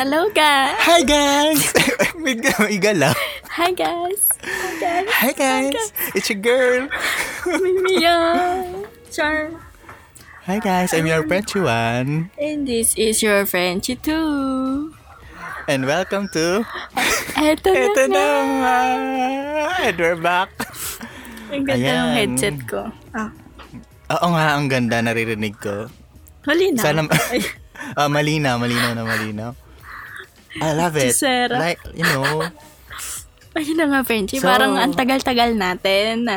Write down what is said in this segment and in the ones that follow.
Hello, guys. Hi guys! may, may galaw. Hi, guys. Hi, guys. Hi guys! It's your girl! Mimia. Char. Hi guys, I'm your friend Chuan. And this is your friend Chitu. And welcome to Eto na nga. na nga! And we're back. Ang ganda ng headset ko. Ah, Oo nga, ang ganda, naririnig ko. huli na. Sana, Ay, ah, malinaw, malinaw na malinaw. I love it. Chisera. Like, you know, ayun na nga, Frenchie. So- Parang ang tagal-tagal natin na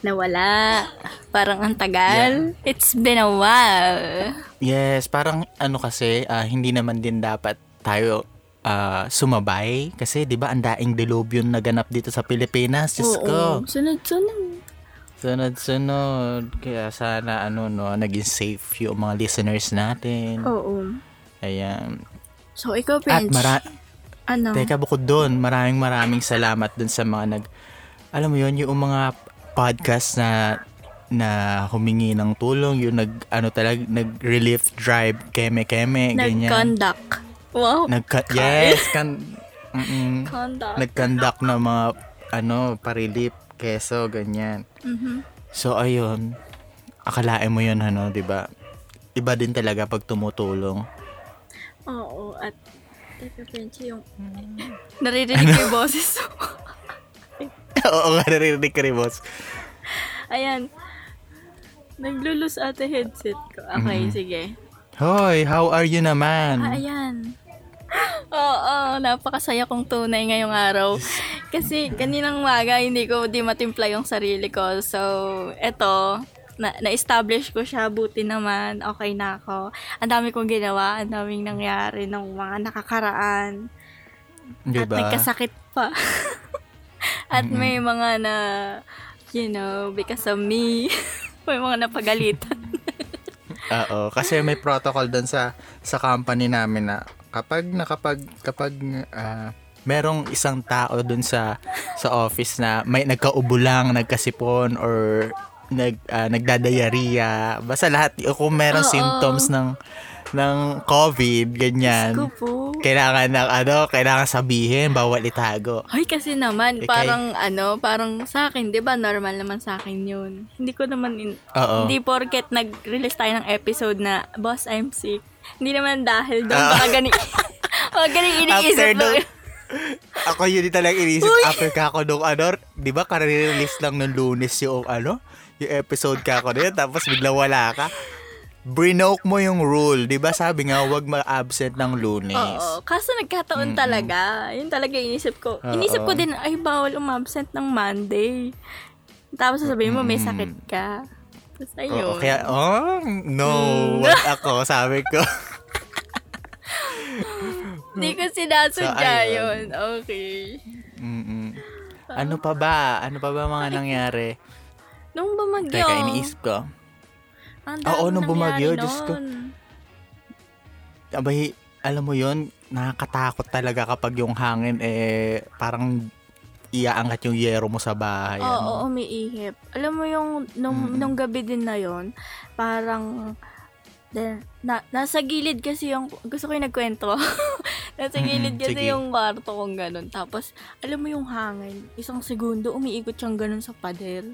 nawala. Parang ang tagal. It's been a while. yes, parang ano kasi, ah, hindi naman din dapat tayo ah, sumabay. Kasi, di ba, ang daing dilubyo naganap dito sa Pilipinas. Diyos ko. Oo. Sunod-sunod. Sunod-sunod. Kaya sana, ano, no, naging safe yung mga listeners natin. Oo. Ayan. So, ikaw, At French. mara- ano? Teka, bukod doon, maraming maraming salamat dun sa mga nag... Alam mo yun, yung mga podcast na na humingi ng tulong, yung nag, ano talaga, nag-relief drive, keme-keme, ganyan. Nag-conduct. Wow. Nag yes, kan, mm, Conduct. nag-conduct ng mga, ano, parilip, keso, ganyan. Mhm. So, ayun, akalain mo yun, ano, di ba? Iba din talaga pag tumutulong. Oo, at teka, Frenchie, yung naririnig ko yung boses mo. Oo nga, naririnig ka rin, boss. Ayan. Naglulus ate headset ko. Okay, Mhm. sige. Hoy, how are you naman? Ah, ayan. Oo, napakasaya kong tunay ngayong araw. Kasi kaninang maga hindi ko di matimpla yung sarili ko. So, eto, na, na-establish ko siya, buti naman, okay na ako. Ang dami kong ginawa, ang daming nangyari ng mga nakakaraan. Di At nagkasakit pa. At may mga na, you know, because of me, may mga napagalitan. Oo, kasi may protocol doon sa sa company namin na kapag nakapag kapag ah, merong isang tao doon sa sa office na may nagkaubo lang, nagkasipon or nag ah, nagdadayariya, basta lahat kung merong Oo. symptoms ng ng COVID, ganyan. Po. Kailangan ng ano, kailangan sabihin, bawal itago. Ay, kasi naman, Eh, parang ano, parang sa akin, di ba, normal naman sa akin yun. Hindi ko naman, in- hindi porket nag-release tayo ng episode na, Boss, I'm sick. Hindi naman dahil doon, Ah. baka gani, baka gani iniisip After Ako yun din talaga inisip Uy! after ka ako nung ano, di ba karerelease lang ng lunes yung ano, yung episode ka ako na yun, tapos bigla wala ka. Brinoke mo yung rule, di ba sabi nga wag ma-absent ng lunes. Oo, kaso nagkataon talaga. Yun talaga inisip ko. Oo. Inisip ko din, ay, bawal umabsent ng Monday. Tapos sasabihin mo, may sakit ka. Tapos ayun. Oo, kaya, oh, no, Mm. wag ako, sabi ko. Hindi ko sinasadya So, yun. Okay. Mm-mm. Ano pa ba? Ano pa ba mga nangyari? Nung bumagyo. Teka, iniisip ko. Ang Oo, nung bumagyo, nangyari Diyos ko. nun. Abay, alam mo yon nakakatakot talaga kapag yung hangin eh parang iaangat yung yero mo sa bahay. Oo, ano. umiihip. Alam mo yung nung, Mm. nung gabi din na yon parang na, nasa gilid kasi yung gusto ko yung nagkwento. nasa gilid kasi sige. yung kwarto kong ganun. Tapos alam mo yung hangin, isang segundo umiikot siyang ganun sa pader.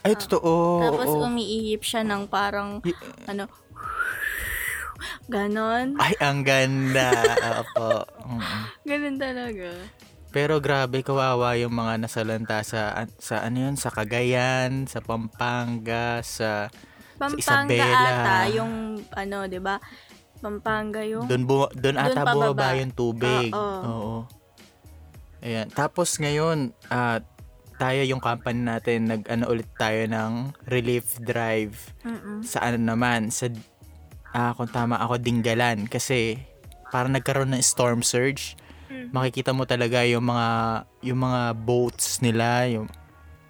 Ay, totoo. Tapos oo. umiihip siya ng parang Y- ano ganon. Ay, ang ganda. Opo. Mm-mm. Ganun talaga. Pero grabe, kawawa yung mga nasalanta sa, sa ano yun, sa Cagayan, sa Pampanga, sa... Pampanga Isabela. ata yung ano, 'di ba? Pampanga yung Doon, bu- doon ata bumaba yung tubig. Oo. Oo. Ayan. Tapos ngayon, ah, tayo yung company natin, nag-ano ulit tayo ng relief drive. Mm-mm. sa ano naman, sa, ah kung tama ako, Dinggalan. Kasi, parang nagkaroon ng storm surge. Mm. Makikita mo talaga yung mga, yung mga boats nila, yung,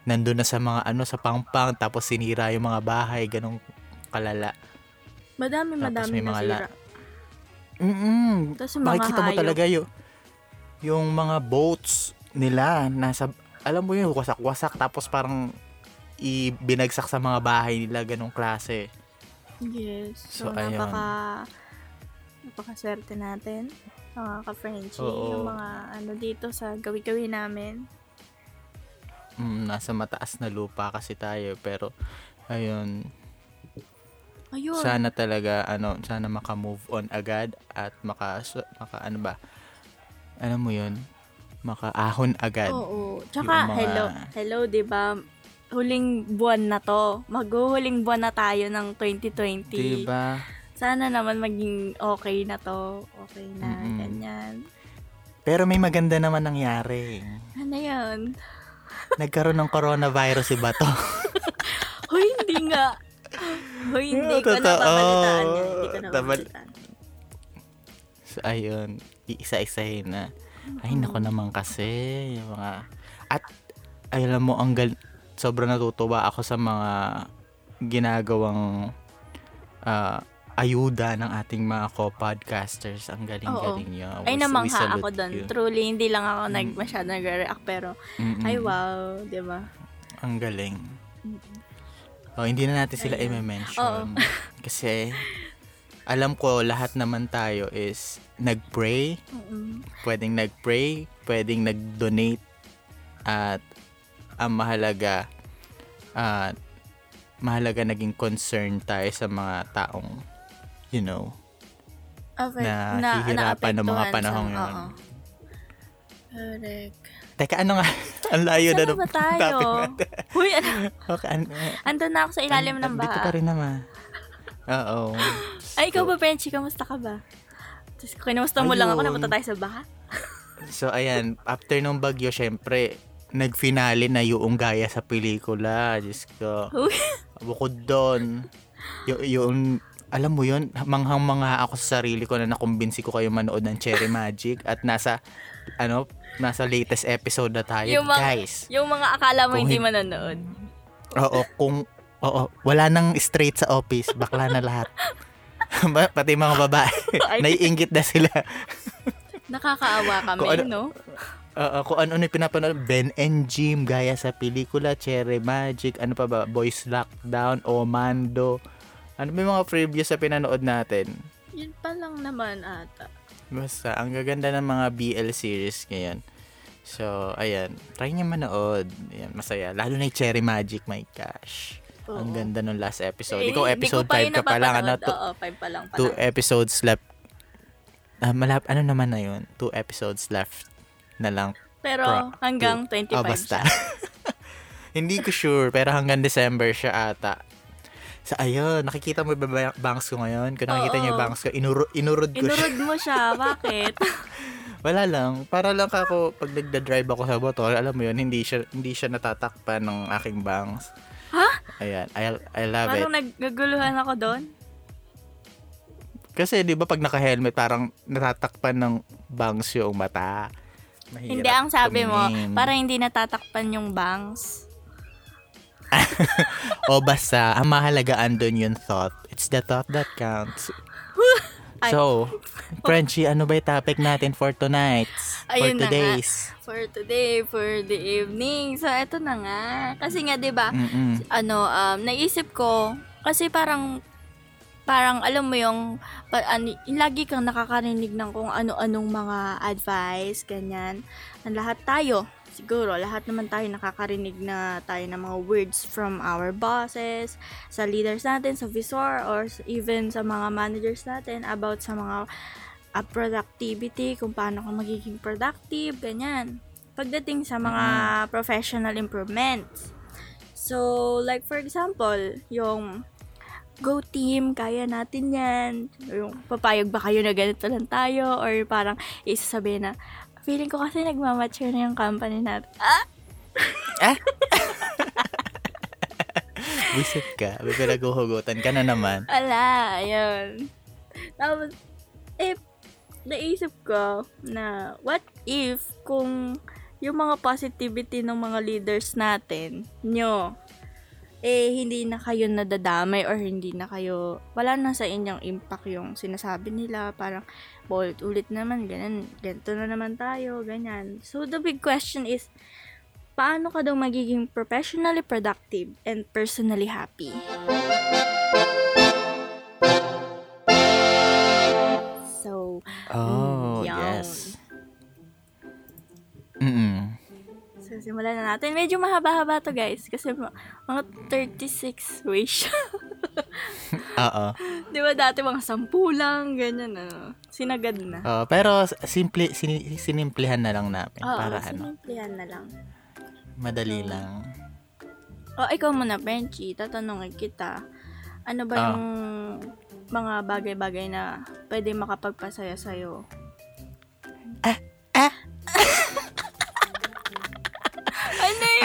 nandun na sa mga, ano, sa pangpang, tapos sinira yung mga bahay, ganong kalala. Madami, Tapos madami may mga nasira. Mm-mm. Tapos yung mga Makikita mo hayop. talaga yung, yung mga boats nila, nasa, alam mo yun, wasak-wasak, tapos parang, ibinagsak sa mga bahay nila, ganong klase. Yes. So, So, ayun. napaka Napakaswerte natin. Mga ka-Frenchie, yung mga ano dito sa gawi-gawi namin. Mm, nasa mataas na lupa kasi tayo pero ayun, Ayun. sana talaga ano, sana maka-move on agad at maka maka ano ba? Ano mo 'yun? Makaahon agad. Oo. Tsaka, mga- hello, hello, di ba? Huling buwan na to. Maghuhuling buwan na tayo ng 2020. Diba? Sana naman maging okay na to. Okay na, Mm-mm. ganyan. Pero may maganda naman nangyari. Ano yun? Nagkaroon ng coronavirus si Bato. Hoy, hindi nga. Hoy, hindi ko totoo. napabalitaan yan. Hindi ko napabalitaan. So, ayun, iisa-isahin na. Ay, nako naman kasi. Yung mga... At, ay, alam mo, ang gal... sobrang natutuwa ako sa mga ginagawang ah, ayuda ng ating mga co-podcasters. Ang galing-galing niyo. Ay, namangha ako doon. Truly, hindi lang ako nag, Mm. masyado nag-react, pero, Mm-mm. ay wow, di ba? Ang galing. Oh, hindi na natin sila i-mention. Kasi, alam ko, lahat naman tayo is nag-pray, Mm-mm. pwedeng nag-pray, pwedeng nag-donate, at ang mahalaga, at mahalaga naging concern tayo sa mga taong, you know, Okay. Na hihirapan ng mga panahong sa- yun. Correct. teka, ano nga, ang layo na na ng topic natin. Huy, ano? Okay, an- Andun na ako sa ilalim ng Dito pa baha. rin naman. Oo. Ay, ikaw ba, Frenchie? Kamusta ka ba? Tapos, kinamusta mo lang ako, Ayun. napunta tayo sa baha? So, ayan, after nung bagyo, syempre, nagfinale na yung gaya sa pelikula. Diyos ko. Bukod doon, yung, yung, alam mo yun, manghang-mangha ako sa sarili ko na nakumbinsi ko kayo manood ng Cherry Magic at nasa, ano, nasa latest episode na tayo. Yung mga- Guys, Yung mga akala mo hindi hin- manonood. oo, kung, oo, wala nang straight sa office, bakla na lahat. Pati mga babae, naiingit na sila. Nakakaawa kami, Kung ano- no? Oo, kung ano-ano yung pinapanood, Ben and Jim, gaya sa pelikula, Cherry Magic, ano pa ba, Boys Lockdown, Omando. Ano ba yung mga previews sa pinanood natin? Yun pa lang naman ata. Basta, ang gaganda ng mga BL series ngayon. So, ayan, try niyo manood. Ayan, masaya. Lalo na yung Cherry Magic, my gosh. Ang Oo. ganda nung last episode. Eh, Ikaw, episode ko pa 5 yun ka pa lang. Ano, two, Oo, 5 pa lang pa two lang. episodes left. Ah, malap, ano naman na yun? Two episodes left na lang Pero Pro- hanggang 25 Ah, basta. siya. Hindi ko sure, pero hanggang December siya ata. Sa ayun, nakikita mo ba ba- bangs ko ngayon? Kung nakikita Oo. niyo yung bangs ko, inuro, inurod ko siya. Inurod mo siya. Bakit? Wala lang. Para lang ako, pag nagda-drive ako sa motor, alam mo yun, hindi siya, hindi siya natatakpan ng aking bangs. Ha? Ayan, I, I love it. Parang naggaguluhan ako doon. Kasi di ba pag naka-helmet, parang natatakpan ng bangs yung mata. Mahirap Hindi, ang sabi mo, tumingin. para hindi natatakpan yung bangs. o basta, ang mahalaga andun yung thought. It's the thought that counts. Ay. So, Frenchie, ano ba yung topic natin for tonight? Ayun for today's? For today, for the evening. So, eto na nga. Kasi nga, di ba, ano, um, naisip ko, kasi parang, parang, alam mo yung, pa, ani, lagi kang nakakarinig ng kung ano-anong mga advice, ganyan. Ang lahat tayo, siguro, lahat naman tayo nakakarinig na tayo ng mga words from our bosses, sa leaders natin, sa visor, or even sa mga managers natin about sa mga uh, productivity, kung paano ka magiging productive, ganyan. Pagdating sa mga professional improvements. So, like for example, yung go team, kaya natin yan. Yung papayag ba kayo na ganito lang tayo? Or parang isasabi na, feeling ko kasi nagmamature na yung company natin. Ah! Buisit ka. May pinaguhugutan ka na naman. Ala, ayun. Tapos, eh, naisip ko na what if kung yung mga positivity ng mga leaders natin, nyo, eh, hindi na kayo nadadamay or hindi na kayo, wala na sa inyong impact yung sinasabi nila, parang, ulit naman, ganyan, ganito na naman tayo, ganyan. So, the big question is, paano ka daw magiging professionally productive and personally happy? Oh, Yun. yes. Mm-mm. Simulan na natin. Medyo mahaba-haba to guys. Kasi mga 36 ways siya. Oo. Di ba dati mga 10 lang, ganyan ano. Sinagad na. Oo, pero simple, sin- sinimplihan na lang namin Oo, para ano, sinimplihan na lang. madali lang. O, ikaw muna, Benchy. Tatanungin kita. Ano ba Ah. yung mga bagay-bagay na pwede makapagpasaya sa'yo? Ah, ah.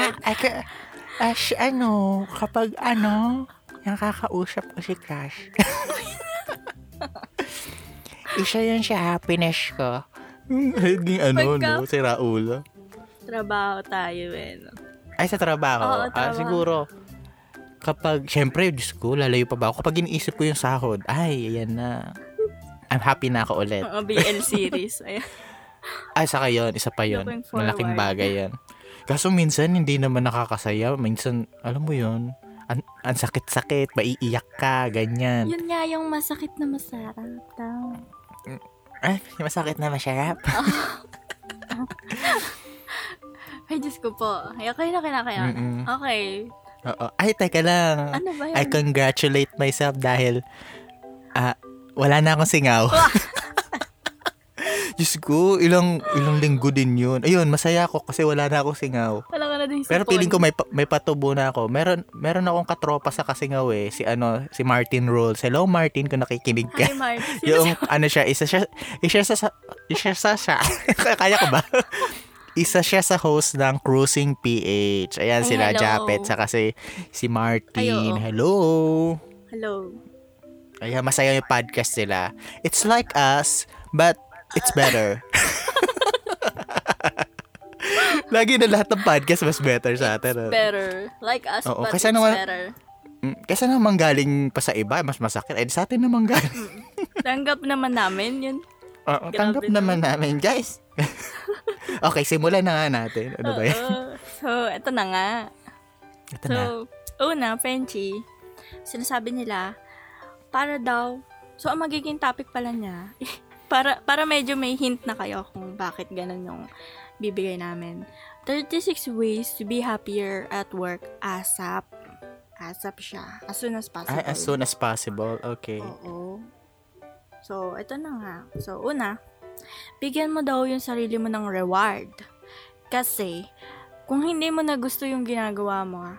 Yun? Ako, ah, si ano, kapag ano, nakakausap ko si Crush. Isa yun sa happiness ko. Naging ano, Pagka- no? Si Raul. Trabaho tayo eh. No? Ay, sa trabaho. Oo, Ah, trabaho. siguro, kapag, syempre, Diyos ko, lalayo pa ba ako? Kapag iniisip ko yung sahod, ay, ayan na. I'm happy na ako ulit. Mga BL series. Ayan. Ay, saka yun, isa pa yun. Malaking bagay yan. Kaso minsan, hindi naman nakakasaya. Minsan, alam mo yun, ang, ang sakit-sakit, maiiyak ka, ganyan. Yun nga yung masakit na masarap daw. Ay, masakit na masyarap. Ay, Diyos ko po. Ay, okay na kinakaya. Mm-mm. Okay. Oo. Ay, teka lang. Ano ba yun? I congratulate myself dahil ah wala na akong singaw. Diyos ko, ilang, ilang linggo din yun. Ayun, masaya ako kasi wala na akong singaw. Wala ka na din Pero feeling ko may pa- may patubo na ako. Meron meron akong katropa sa kasingaw eh, si ano, si Martin Rolls. Hello Martin, kung nakikinig ka. Hi, Mark. yung ano siya, isa siya isa siya sa isa sa siya. Kaya ko ba? Isa siya sa host ng Cruising PH. Ayan Ay, sila hello. Japet saka si si Martin. Ay, oo. Hello. Hello. Ayan, masaya yung podcast nila. It's like us, but it's better. Lagi na lahat ng podcast mas better sa atin. ano? Better. Like us, Oo, but kasi it's naman- better. Mm, Kasi naman galing pa sa iba, mas masakit. Eh, sa atin naman galing. Tanggap naman namin yun. Oo, Grabe tanggap naman namin, guys. okay, simulan na nga natin. Ano ba yan? So, eto na nga. Ito so, na. una, Frenchie, sinasabi nila, para daw, so ang magiging topic pala niya, para, para medyo may hint na kayo kung bakit ganun yung bibigay namin. 36 ways to be happier at work ASAP. ASAP siya. As soon as possible. Ay, as soon as possible. Okay. Oo. So, ito na nga. So, una, bigyan mo daw yung sarili mo ng reward. Kasi, kung hindi mo na gusto yung ginagawa mo, ah,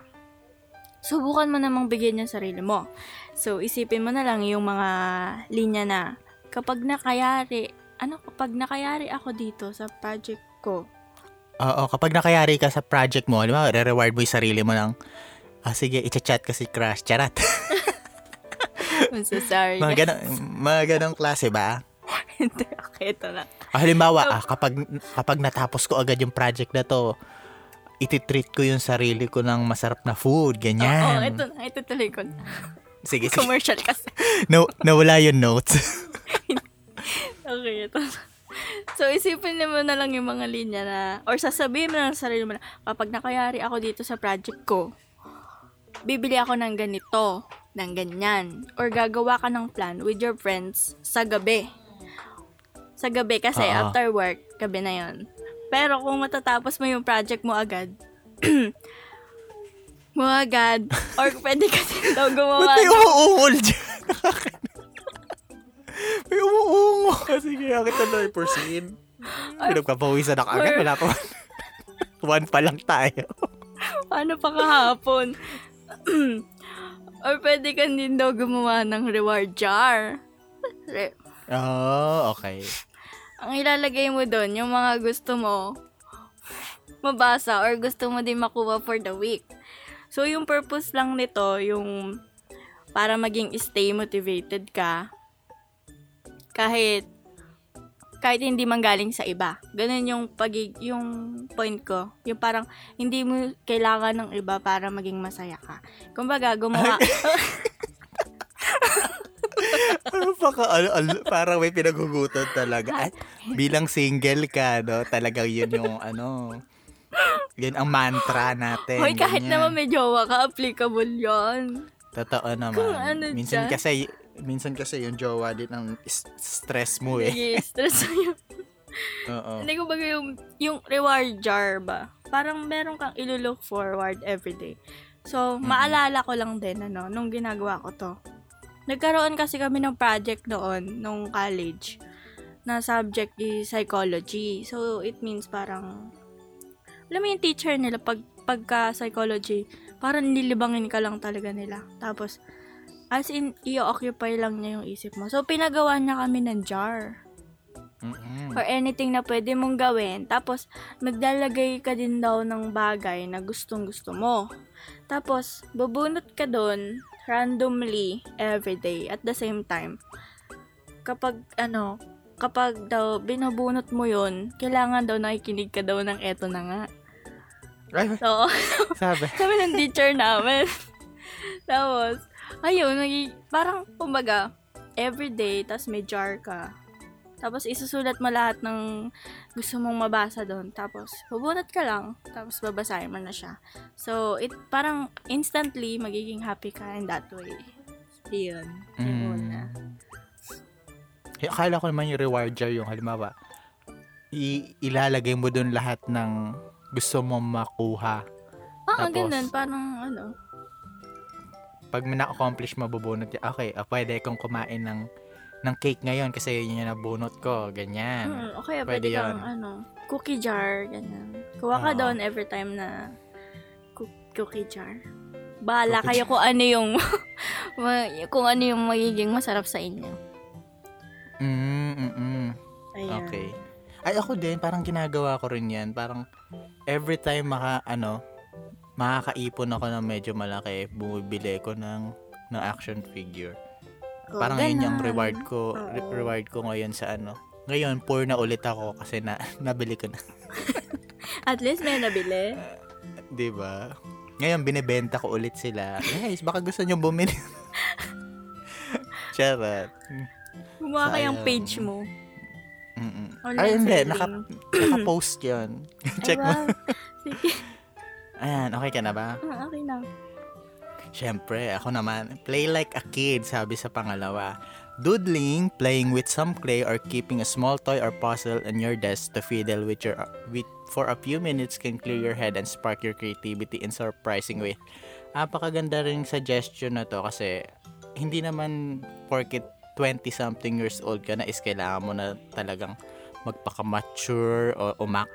subukan mo namang bigyan yung sarili mo. So, isipin mo na lang yung mga linya na, kapag nakayari, ano, kapag nakayari ako dito sa project ko, Oo, kapag nakayari ka sa project mo, di ba, re-reward mo yung sarili mo ng, ah, sige, i-chat ka si Crush. Charat. I'm so sorry. mga ganong, mga ganong klase ba? Hindi, okay, ito na. Ah, halimbawa, ah, kapag, kapag natapos ko agad yung project na to, ititreat ko yung sarili ko ng masarap na food, Oo, ganyan. ito na. Ito tuloy ko. na. Sige, sige. Commercial kasi. No, nawala yung notes. Okay, ito. So, isipin mo na lang yung mga linya na, or sasabihin mo na sa sarili mo na, kapag nakayari ako dito sa project ko, bibili ako ng ganito, ng ganyan, or gagawa ka ng plan with your friends sa gabi. Sa gabi, kasi Oo. after work, gabi na yon. Pero kung matatapos mo yung project mo agad, mo agad, or pwede kasi daw gumawa Ba't may ng umuungol dyan? may umuungol. Sige, na lang proceed. Pinagpapawisan ako agad. Wala pa. One pa lang tayo. Ano pa kahapon? Or pwede ka din daw gumawa ng reward jar. Re- Oh, okay. ang ilalagay mo doon, yung mga gusto mo mabasa or gusto mo din makuha for the week. So, yung purpose lang nito, yung para maging stay motivated ka kahit kahit hindi man galing sa iba. Ganun yung pagig yung point ko. Yung parang hindi mo kailangan ng iba para maging masaya ka. Kumbaga, gumawa Ano pa ka, ano, ano, parang may pinagugutan talaga. Ay, bilang single ka, no, talagang yun yung, ano, yun ang mantra natin. Hoy, kahit ganyan. naman may jowa ka, applicable yon. Totoo naman. Kung ano Minsan dyan. kasi, minsan kasi yung jowa din ang stress mo eh. Sige, stress mo yun. Oo. Hindi ko baga yung, yung reward jar ba? Parang meron kang ilo-look forward everyday. So, maalala ko lang din, ano, nung ginagawa ko to. Nagkaroon kasi kami ng project noon, nung college, na subject is psychology. So, it means parang, alam mo yung teacher nila, pag, pagka psychology, parang nilibangin ka lang talaga nila. Tapos, as in, i-occupy lang niya yung isip mo. So, pinagawa niya kami ng jar Mm-mm. or anything na pwede mong gawin. Tapos, maglalagay ka din daw ng bagay na gustong gusto mo. Tapos, bubunot ka doon randomly everyday at the same time. Kapag, ano, kapag daw binubunot mo yun, kailangan daw nakikinig ka daw ng eto na nga. Ay, So, sabi. sabi ng teacher namin. Tapos, ayun, nagi, parang, kumbaga, everyday, tas may jar ka. Tapos, isusulat mo lahat ng gusto mong mabasa doon. Tapos, bubunot ka lang. Tapos, babasahin mo na siya. So, it parang instantly, magiging happy ka in that way. Yun. Yun Mm. muna. Eh, Akala ko naman yung reward jar yung halimbawa, i- ilalagay mo dun lahat ng gusto mo makuha. Ah, ang Tapos, ganun. Parang, ano. Pag na-accomplish mabubunot niya, okay, ah, pwede kong kumain ng ng cake ngayon kasi yun yung nabunot ko, ganyan. Hmm, okay, Pwede pwede, kang, yun. ano, cookie jar, ganyan. Kuha ka Oo. doon every time na cook- cookie jar. Bahala Cookie kayo kung ano yung kung ano yung magiging masarap sa inyo. Mm, mm, mm. Ayan. Okay. Ay, ako din, parang ginagawa ko rin yan. Parang, every time maka, ano, makakaipon ako ng medyo malaki, bumibili ko ng, ng action figure. Oh, parang yun yung ganun. reward ko, re- Oo. reward ko ngayon sa ano. Ngayon, poor na ulit ako kasi na, nabili ko na. At least may nabili. 'Di ba? Ngayon, binibenta ko ulit sila. Guys, baka gusto nyo bumili. Charot. Gumawa kayang Sayang. page mo. Mm-mm. Ay, hindi. Naka, naka-post yun. Check Ay, mo. wow. Sige. Ayan, okay ka na ba? Ah, okay na. Siyempre, ako naman. Play like a kid, sabi sa pangalawa. Doodling, playing with some clay or keeping a small toy or puzzle on your desk to fiddle with your with for a few minutes can clear your head and spark your creativity in surprising way. Napakaganda rin suggestion na to kasi hindi naman porket 20 something years old ka na is kailangan mo na talagang magpaka-mature o umak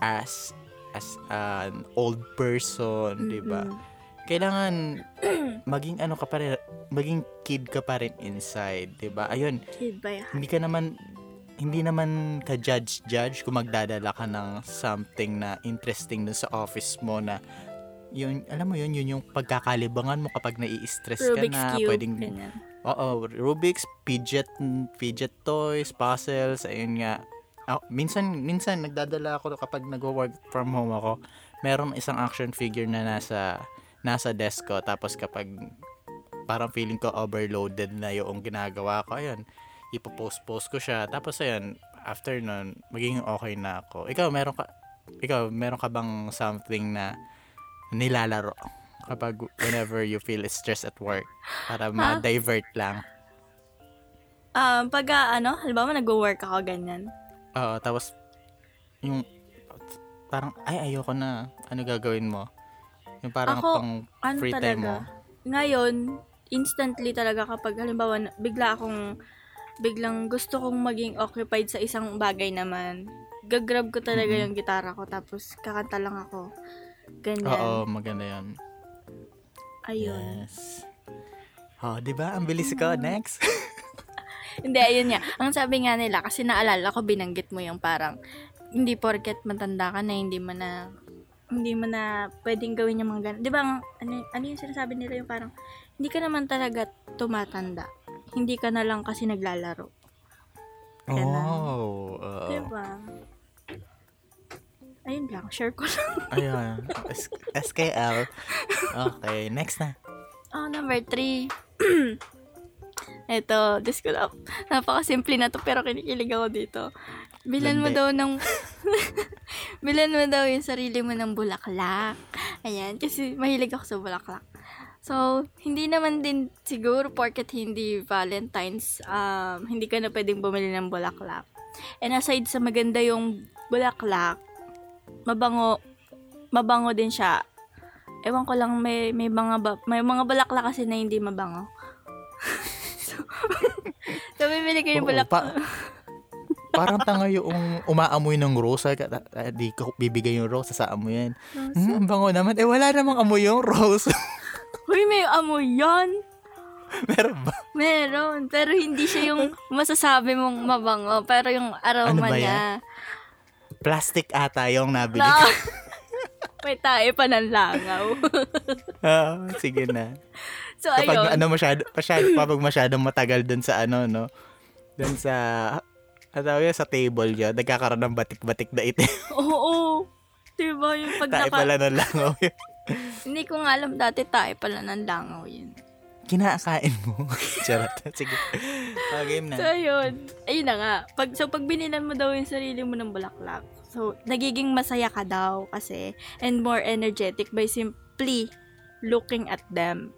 as as an old person, 'di ba? Kailangan maging ano ka pa rin, maging kid ka pa rin inside, 'di ba? Ayun, Kid ba yan? hindi ka naman hindi naman ka judge judge kung magdadala ka ng something na interesting dun sa office mo na yun, alam mo yun, yun yung pagkakalibangan mo kapag nai-stress ka Rubik's na, Cube. pwedeng. Oo, Rubik's, fidget, fidget toys, puzzles, ayun nga. Ah, minsan, minsan nagdadala ako kapag nag-work from home ako. Meron isang action figure na nasa nasa desk ko tapos kapag parang feeling ko overloaded na yung ginagawa ko, ayun, ipopost-post ko siya. Tapos ayun, after nun, magiging okay na ako. Ikaw, meron ka ikaw, meron ka bang something na nilalaro kapag whenever you feel stressed at work para ma-divert lang? Um, pag ah, ano, halimbawa nag-work ako ganyan. Oo, tapos yung parang ay ayoko na. Ano gagawin mo? Yung parang Ako, pang Ano free time mo. talaga? Ngayon, instantly talaga kapag halimbawa bigla akong biglang gusto kong maging occupied sa isang bagay naman. Gagrab ko talaga Mhm. yung gitara ko tapos kakanta lang ako. Ganyan. Oo, maganda 'yan. Ayun. Yes. Oh, 'di ba? Ang bilis ko. Next. Hindi, ayun nga. Ang sabi nga nila, kasi naalala ko, binanggit mo yung parang, hindi porket matanda ka na, hindi mo na, hindi mo na pwedeng gawin yung mga ganun. Di ba, ang- ano, ano yung sinasabi nila yung parang, hindi ka naman talaga tumatanda. Hindi ka na lang kasi naglalaro. Ganun. Oh, oo. Di ba? Ayun lang, share ko lang. Ayun. S- SKL. Okay, next na. Oh, number three. Ito, Diyos ko na, napakasimple na to pero kinikilig ako dito. Bilan mo daw ng, bilan mo daw yung sarili mo ng bulaklak. Ayan, kasi mahilig ako sa bulaklak. So, hindi naman din siguro porket hindi Valentine's, um, hindi ka na pwedeng bumili ng bulaklak. And aside sa maganda yung bulaklak, mabango, mabango din siya. Ewan ko lang, may, may, mga, ba- may mga bulaklak kasi na hindi mabango. Ko yung Oo, bulaklak. pa- parang tanga yung umaamoy ng ah, di ko bibigay yung rose, sa amoy yan. Hmm, ang bango naman. Eh, wala namang amoy yung rose. Uy, may amoy yan! Meron ba? Meron, pero hindi siya yung masasabi mong mabango, pero yung aroma Ano niya. Plastic ata yung nabili Na, ko. may tae pa ng langaw. Ah, sige na. So, Kapag ayun. ano masyado, masyado, kapag masyadong matagal dun sa ano, no? Dun sa, ano yun, sa table yun, nagkakaroon ng batik-batik na itim. Oo. Diba yung pag Tayo naka... pala ng langaw yun. Hindi ko nga alam dati tae pala ng langaw yun. Kinakain mo. Charot. Sige. Oh, game So, na. ayun. Ayun na nga. Pag, so, pag binilan mo daw yung sarili mo ng bulaklak, so, nagiging masaya ka daw kasi and more energetic by simply looking at them.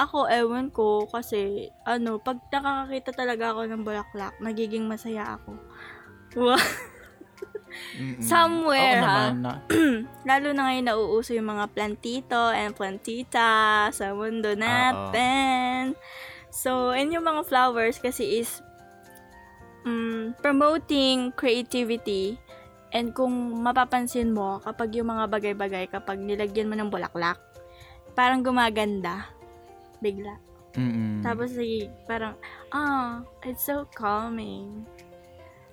Ako, ewan ko, kasi, ano, pag nakakakita talaga ako ng bulaklak, nagiging masaya ako. Wow. Somewhere, Oo ha? na. Lalo na ngayon nauuso yung mga plantito and plantita sa mundo natin. So, and yung mga flowers kasi is mm, promoting creativity and kung mapapansin mo kapag yung mga bagay-bagay kapag nilagyan mo ng bulaklak, parang gumaganda bigla. Mm-mm. Tapos sige, parang ah, it's so calming.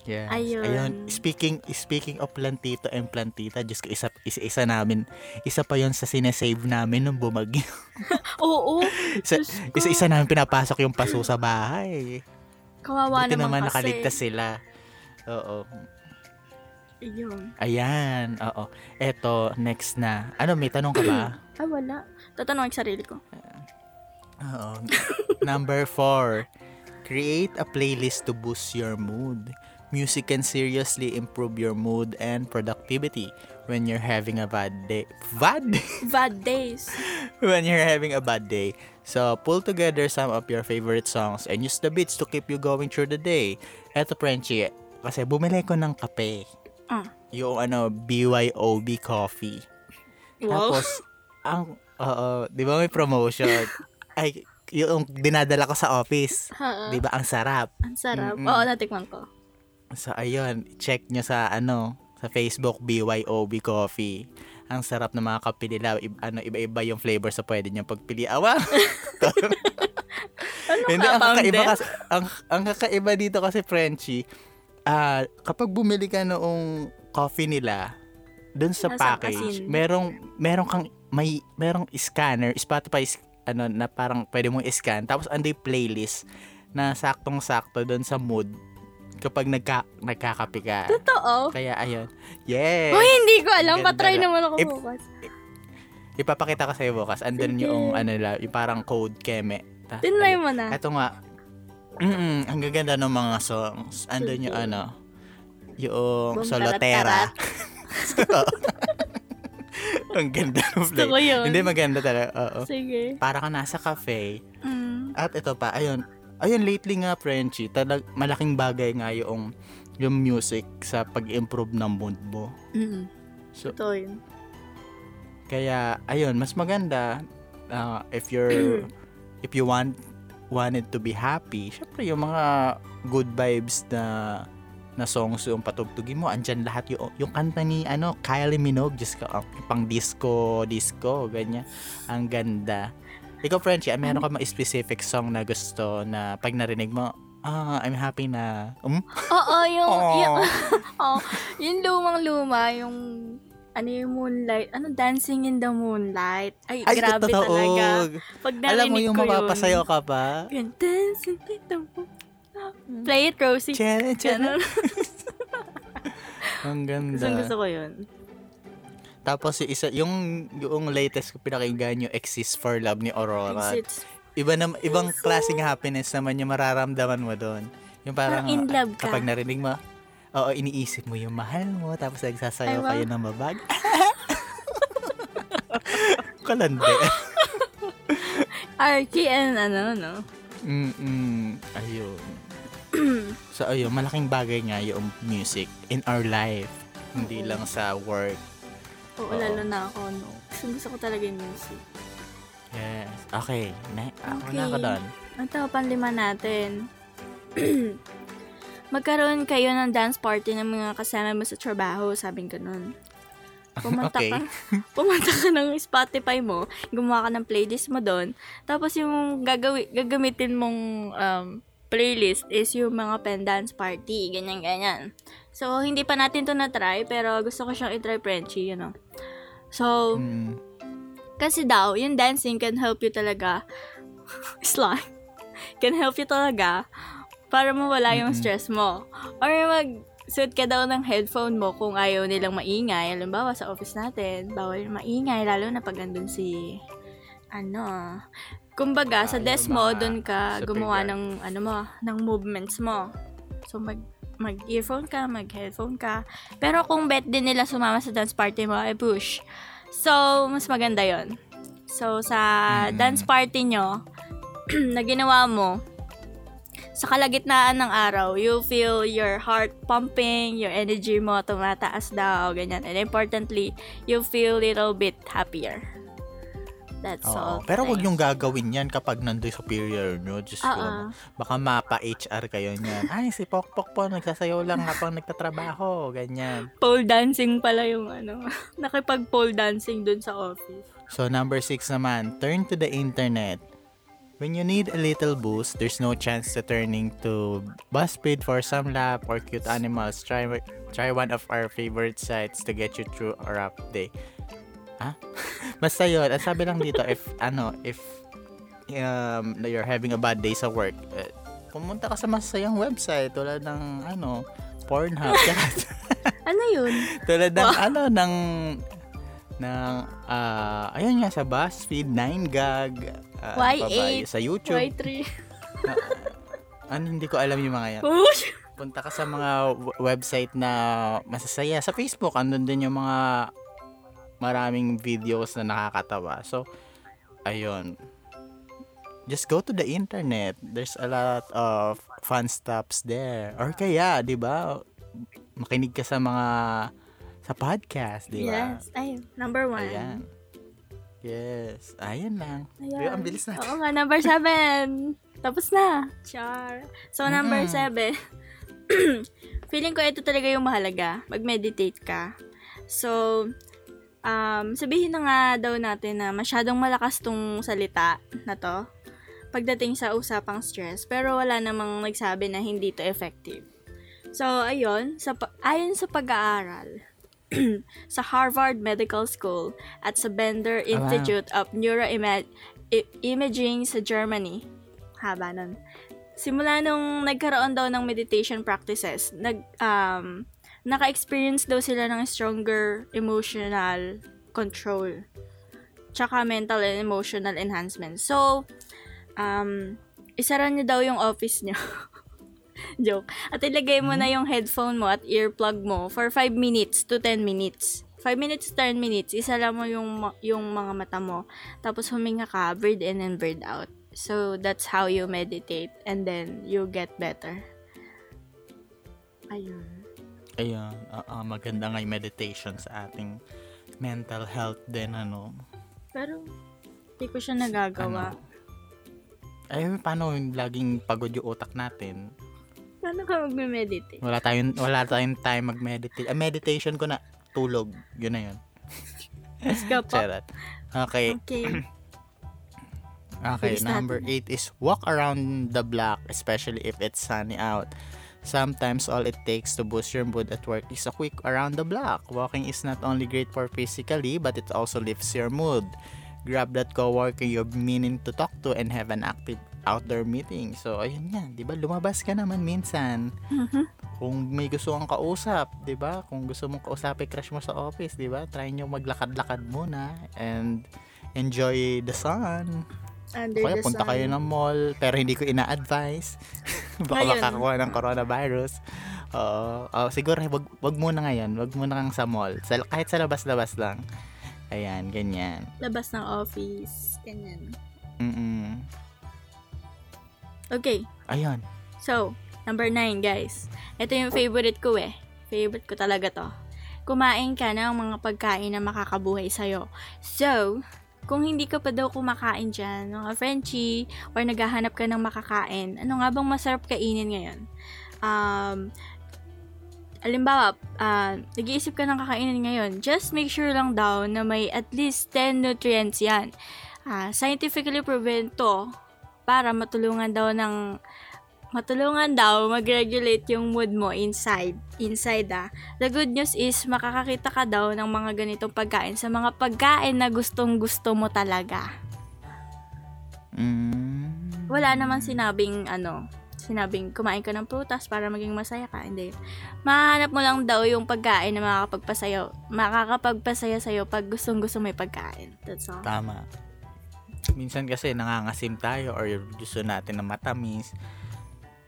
Yes. Ayun. Speaking speaking of plantito and plantita, just isa, isa, isa namin, isa pa yon sa sinesave namin nung bumagyo. Oo, isa, isa, isa namin pinapasok yung paso sa bahay. kawawa Buti naman, naman kasi. nakaligtas sila. Oo. Yun. Ayan, oo. Eto, next na. Ano, may tanong ka ba? Ah, wala. Tatanungin sarili ko. Oo. Number four. Create a playlist to boost your mood. Music can seriously improve your mood and productivity when you're having a bad day. Bad? Bad days. when you're having a bad day. So, pull together some of your favorite songs and use the beats to keep you going through the day. Eto, Frenchie, kasi bumili ko ng kape. Ah. Yung ano, BYOB coffee. Wow. Tapos, ang, oo, di ba may promotion? Ay, yung dinadala ko sa office. Ha, Di ba, ang sarap. ang sarap. Mm-mm. Oo, natikman ko. So, ayun, check nyo sa, ano, sa Facebook, BYOB Coffee. Ang sarap ng mga kape nila. I- ano, iba-iba yung flavor sa pwede nyo pagpili. Awa! Ano Hindi, ang kakaiba kasi, ang, ang kakaiba dito kasi, Frenchie, ah, kapag bumili ka noong coffee nila, dun sa Nasa package, asin. merong, merong kang, may, merong scanner, Spotify, ano, na parang pwede mong scan, tapos anday playlist na saktong-sakto dun sa mood kapag nagka, nagkakape ka. Totoo. Kaya, ayun. Yes! Uy, hindi ko alam. Ganda Patry na. naman ako If- bukas. Ipapakita ko sa'yo bukas. Andun yung, ano yung parang code keme. Ta- Tinry mo na. Ito nga. Mm, ang gaganda ng mga songs. Andun yung ano, yung Boom, Solotera. ang ganda ng Gusto ko yun. Hindi maganda talaga. Oo. Sige. Para ka nasa cafe. Mm. At ito pa, ayun. Ayun, lately nga, Frenchie, talag, malaking bagay nga yung, yung music sa pag-improve ng mood mo. Mm. So, Totoo yun. Kaya ayun, mas maganda uh, if you're if you want wanted to be happy, syempre yung mga good vibes na na songs yung patugtugin mo, andyan lahat yung, yung kanta ni ano, Kylie Minogue, just ka, uh, pang disco, disco, ganyan. Ang ganda. Ikaw, Frenchie, ah, meron ka mga specific song na gusto na pag narinig mo, ah, I'm happy na, um, Oo, yung, yung, oh, oh, yung lumang-luma, yung, ano yung moonlight, ano, dancing in the moonlight. Ay, ay, grabe totoo. talaga. Pag narinig Alam mo yung ko mapapasayo ka pa? Dancing in the moonlight. Play it, Rosie. Tiyana. Ganun. Ang ganda. Gusto, gusto ko yun. Tapos yung isa, yung, yung latest ko pinakinggan yung Exist for Love ni Aurora. It's, Iba na, ibang klaseng happiness naman yung mararamdaman mo doon. Yung parang, Parang in love ka. kapag narinig mo, oo, iniisip mo yung mahal mo, tapos nagsasayaw kayo ng babag. Kalande. Arky and ano, no? Mm-mm. Ayun. so, ayun, malaking bagay nga yung music in our life. Hindi Oo. lang sa work. Oo, Oo. lalo na ako, no? Gusto, gusto ko talaga yung music. Yes. Okay. Na, ako Okay. na ako doon. Ito, panlima natin. Magkaroon kayo ng dance party ng mga kasama mo sa trabaho, sabing ganun. Pumunta Okay. ka, pumunta ka ng Spotify mo, gumawa ka ng playlist mo doon, tapos yung gagawi, gagamitin mong um, playlist is yung mga pen dance party, ganyan-ganyan. So, hindi pa natin to na-try, pero gusto ko siyang i-try, Frenchie, you know. So, Mm. kasi daw, yung dancing can help you talaga. Slang. Can help you talaga para mawala yung Mm-mm. stress mo. Or mag suit ka daw ng headphone mo kung ayaw nilang maingay. Halimbawa, sa office natin, bawal maingay, lalo na pag andun si, ano, kumbaga, sa desk mo, dun ka gumawa ng, ano mo, ng movements mo. So, mag, mag-earphone ka, mag-headphone ka. Pero kung bet din nila sumama sa dance party mo, ay push. So, mas maganda yon So, sa Mm. dance party nyo, na ginawa mo, sa kalagitnaan ng araw, you feel your heart pumping, your energy mo tumataas daw, ganyan. And importantly, you feel little bit happier. That's all. Oo. Pero wag yung gagawin yan kapag nandoy superior nyo. Diyos ko. Baka mapa-HR kayo niyan. Ay, si Pokpok po, nagsasayaw lang habang nagtatrabaho. Ganyan. Pole dancing pala yung ano. Nakipag pole dancing dun sa office. So, number six naman, turn to the internet. When you need a little boost, there's no chance to turning to BuzzFeed for some lap or cute animals. Try try one of our favorite sites to get you through a rough day. Ha? Basta yun. Ang sabi lang dito, if, ano, if um, you're having a bad day sa work, eh, pumunta ka sa masayang website tulad ng, ano, Pornhub. Ano yun? Tulad ng ano ng ng ah ayun nga sa BuzzFeed, 9gag, ah, ano pa ba, Y8, sa YouTube. Y3. Ano hindi ko alam yung mga yan. Push! Punta ka sa mga w- website na masasaya. Sa Facebook, andun din yung mga maraming videos na nakakatawa. So, ayun. Just go to the internet. There's a lot of fun stuffs there. Or kaya, di ba, makinig ka sa mga sa podcast, di ba? Yes. Ay, number one. Ayan. Yes. Ayan lang. Ayan. Ayan. Ang bilis na. Oo nga, number seven. Tapos na. Char. So, number Mm-mm. seven. Feeling ko ito talaga yung mahalaga. Mag-meditate ka. So, um, sabihin na nga daw natin na masyadong malakas tong salita na to pagdating sa usapang stress. Pero wala namang nagsabi na hindi to effective. So, ayun, sa, ayon sa pag-aaral, sa Harvard Medical School at sa Bender wow. Institute of Neuroimaging sa Germany. Haba nun. Simula nung nagkaroon daw ng meditation practices, nag, um, naka-experience daw sila ng stronger emotional control. Tsaka mental and emotional enhancement. So, um, isara niyo daw yung office niyo. Joke. At ilagay mo na yung headphone mo at earplug mo for 5 minutes to 10 minutes. 5 minutes to 10 minutes, isara mo yung, yung mga mata mo. Tapos huminga ka, breathe in and breathe out. So, that's how you meditate. And then, you get better. Ayun. Ayun. Oo, maganda nga yung meditation sa ating mental health din, ano. Pero, hindi ko siya nagagawa. Ano? Ay, paano yung laging pagod yung utak natin? Paano ka magme-meditate? Wala tayong, wala tayong time mag-meditate. Ah, meditation ko na, tulog. Yun na yun. Let's go po. Charot. Okay. Okay. Okay, Bilis number natin. 8 is walk around the block, especially if it's sunny out. Sometimes all it takes to boost your mood at work is a quick around the block. Walking is not only great for physically, but it also lifts your mood. Grab that coworker you're meaning to talk to and have an active outdoor meeting. So, ayun yan, 'di ba? Lumabas ka naman minsan. Kung may gusto kang kausap, 'di ba? Kung gusto mong kausapin crush mo sa office, 'di ba? Try nyo maglakad-lakad muna and enjoy the sun. Under Kaya punta sun. kayo ng mall, pero hindi ko ina-advise. Baka Ngayon. makakuha ng coronavirus. Oo. Oh, siguro, wag, wag muna ngayon. Wag muna kang sa mall. Sa, kahit sa labas-labas lang. Ayan, ganyan. Labas ng office. Ganyan. Mm-mm. Okay, Ayun. so, number nine, guys. Ito yung favorite ko eh. Favorite ko talaga to. Kumain ka ng mga pagkain na makakabuhay sa'yo. So, kung hindi ka pa daw kumakain dyan, mga Frenchie, or naghahanap ka ng makakain, ano nga bang masarap kainin ngayon? Um, alimbawa, ah, nag-iisip ka ng kakainin ngayon, just make sure lang daw na may at least 10 nutrients yan. Ah, scientifically proven to para matulungan daw ng matulungan daw mag-regulate yung mood mo inside. Inside ah. The good news is makakakita ka daw ng mga ganitong pagkain sa mga pagkain na gustong gusto mo talaga. Mm. Wala naman sinabing ano, sinabing kumain ka ng prutas para maging masaya ka. Hindi. Mahanap mo lang daw yung pagkain na makakapagpasaya, makakapagpasaya sa'yo pag gustong gusto yung pagkain. That's all. Tama. Minsan kasi nangangasim tayo or gusto natin na matamis.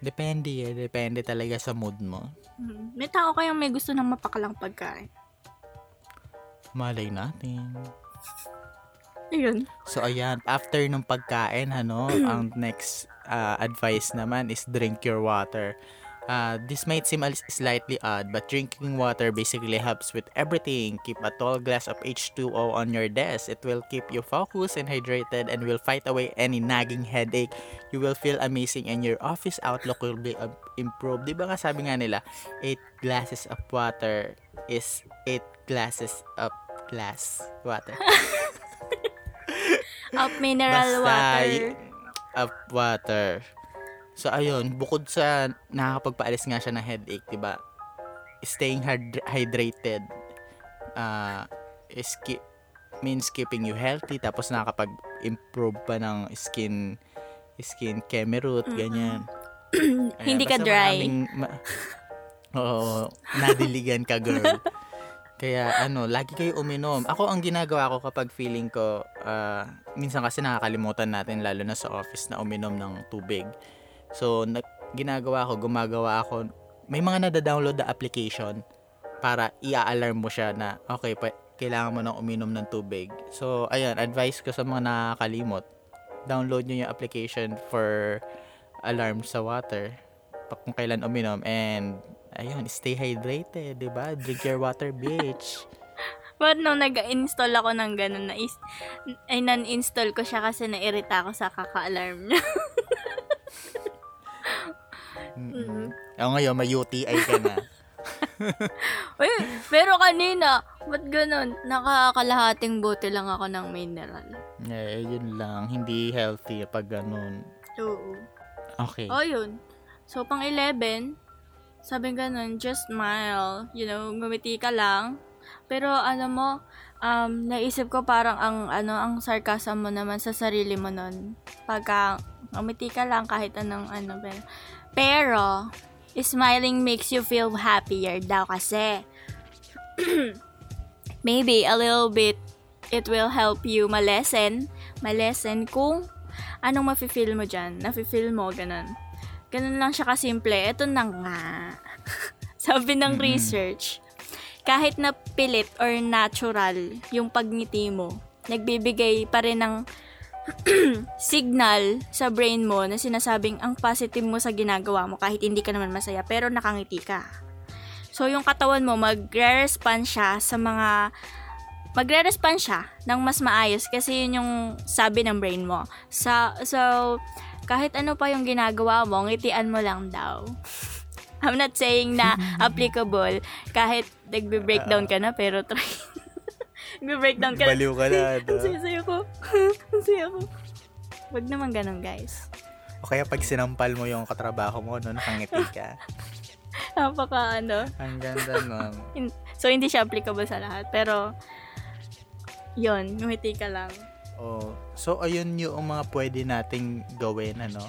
Depende eh. Depende talaga sa mood mo. Mhm. May tao kayang may gusto ng mapakalang pagkain. Malay natin. Ayun. So ayan, after nung pagkain, ano, ang next uh, advice naman is drink your water. Uh, this might seem a- slightly odd, but drinking water basically helps with everything. Keep a tall glass of H2O on your desk. It will keep you focused and hydrated and will fight away any nagging headache. You will feel amazing and your office outlook will be uh, improved. Di ba nga sabi nga nila, 8 glasses of water is 8 glasses of glass water. Up mineral Basta, water. Up water. So, ayun, bukod sa nakakapagpaalis nga siya ng headache, di ba? Staying hyd- hydrated uh, is ki- means keeping you healthy tapos nakakapag-improve pa ng skin skin kemerut, ganyan. Ayan, Hindi ka dry. maraming ma- Oo, nadiligan ka, girl. Kaya ano, lagi kayo uminom. Ako ang ginagawa ko kapag feeling ko, ah, minsan kasi nakakalimutan natin lalo na sa office na uminom ng tubig. So, nag, ginagawa ko, gumagawa ako, may mga nada-download na application para i-alarm mo siya na, okay, pa, kailangan mo nang uminom ng tubig. So, ayan, advice ko sa mga nakakalimot, download nyo yung application for alarm sa water kung kailan uminom and ayun, stay hydrated, 'di ba? Drink your water, bitch. But nung nag-install ako ng ganun, na is, ay non-install ko siya kasi nairita ako sa kaka-alarm niya. Mm-mm. O ngayon, may UTI ka na. Uy, pero kanina, ba't ganun? Nakakalahating bote lang ako ng mineral. eh, yun lang. Hindi healthy pag ganun. Oo. Okay. Oh, yun. So, pang 11, sabi ganun, just smile. You know, ngumiti ka lang. Pero, alam mo, um, naisip ko parang ang, ano, ang sarcasm mo naman sa sarili mo nun. Pagka, ngumiti ka lang kahit anong, ano, pero, pero, smiling makes you feel happier daw kasi. Maybe a little bit, it will help you malesen, malesen kung anong mafe-feel mo dyan. Nafe-feel mo, ganun. Ganun lang siya kasimple. Ito na nga. Sabi ng Mm-mm. research, kahit na pilit or natural yung pagngiti mo, nagbibigay pa rin ng signal sa brain mo na sinasabing ang positive mo sa ginagawa mo kahit hindi ka naman masaya pero nakangiti ka. So yung katawan mo magre-respond siya sa mga magre-respond siya ng mas maayos kasi yun yung sabi ng brain mo. Sa so kahit ano pa yung ginagawa mo, ngitian mo lang daw. I'm not saying na applicable kahit nagbe-breakdown ka na pero try. Nagbe-breakdown ka. Baliw ka na. Ang saya-saya ko. Ang saya ko. Wag naman ganun, guys. O kaya pag sinampal mo yung katrabaho mo, no, nakangiti ka. Napaka ano. Ang ganda nun. So, hindi siya applicable sa lahat. Pero, yon ngumiti ka lang. Oh, so ayun yung mga pwede nating gawin ano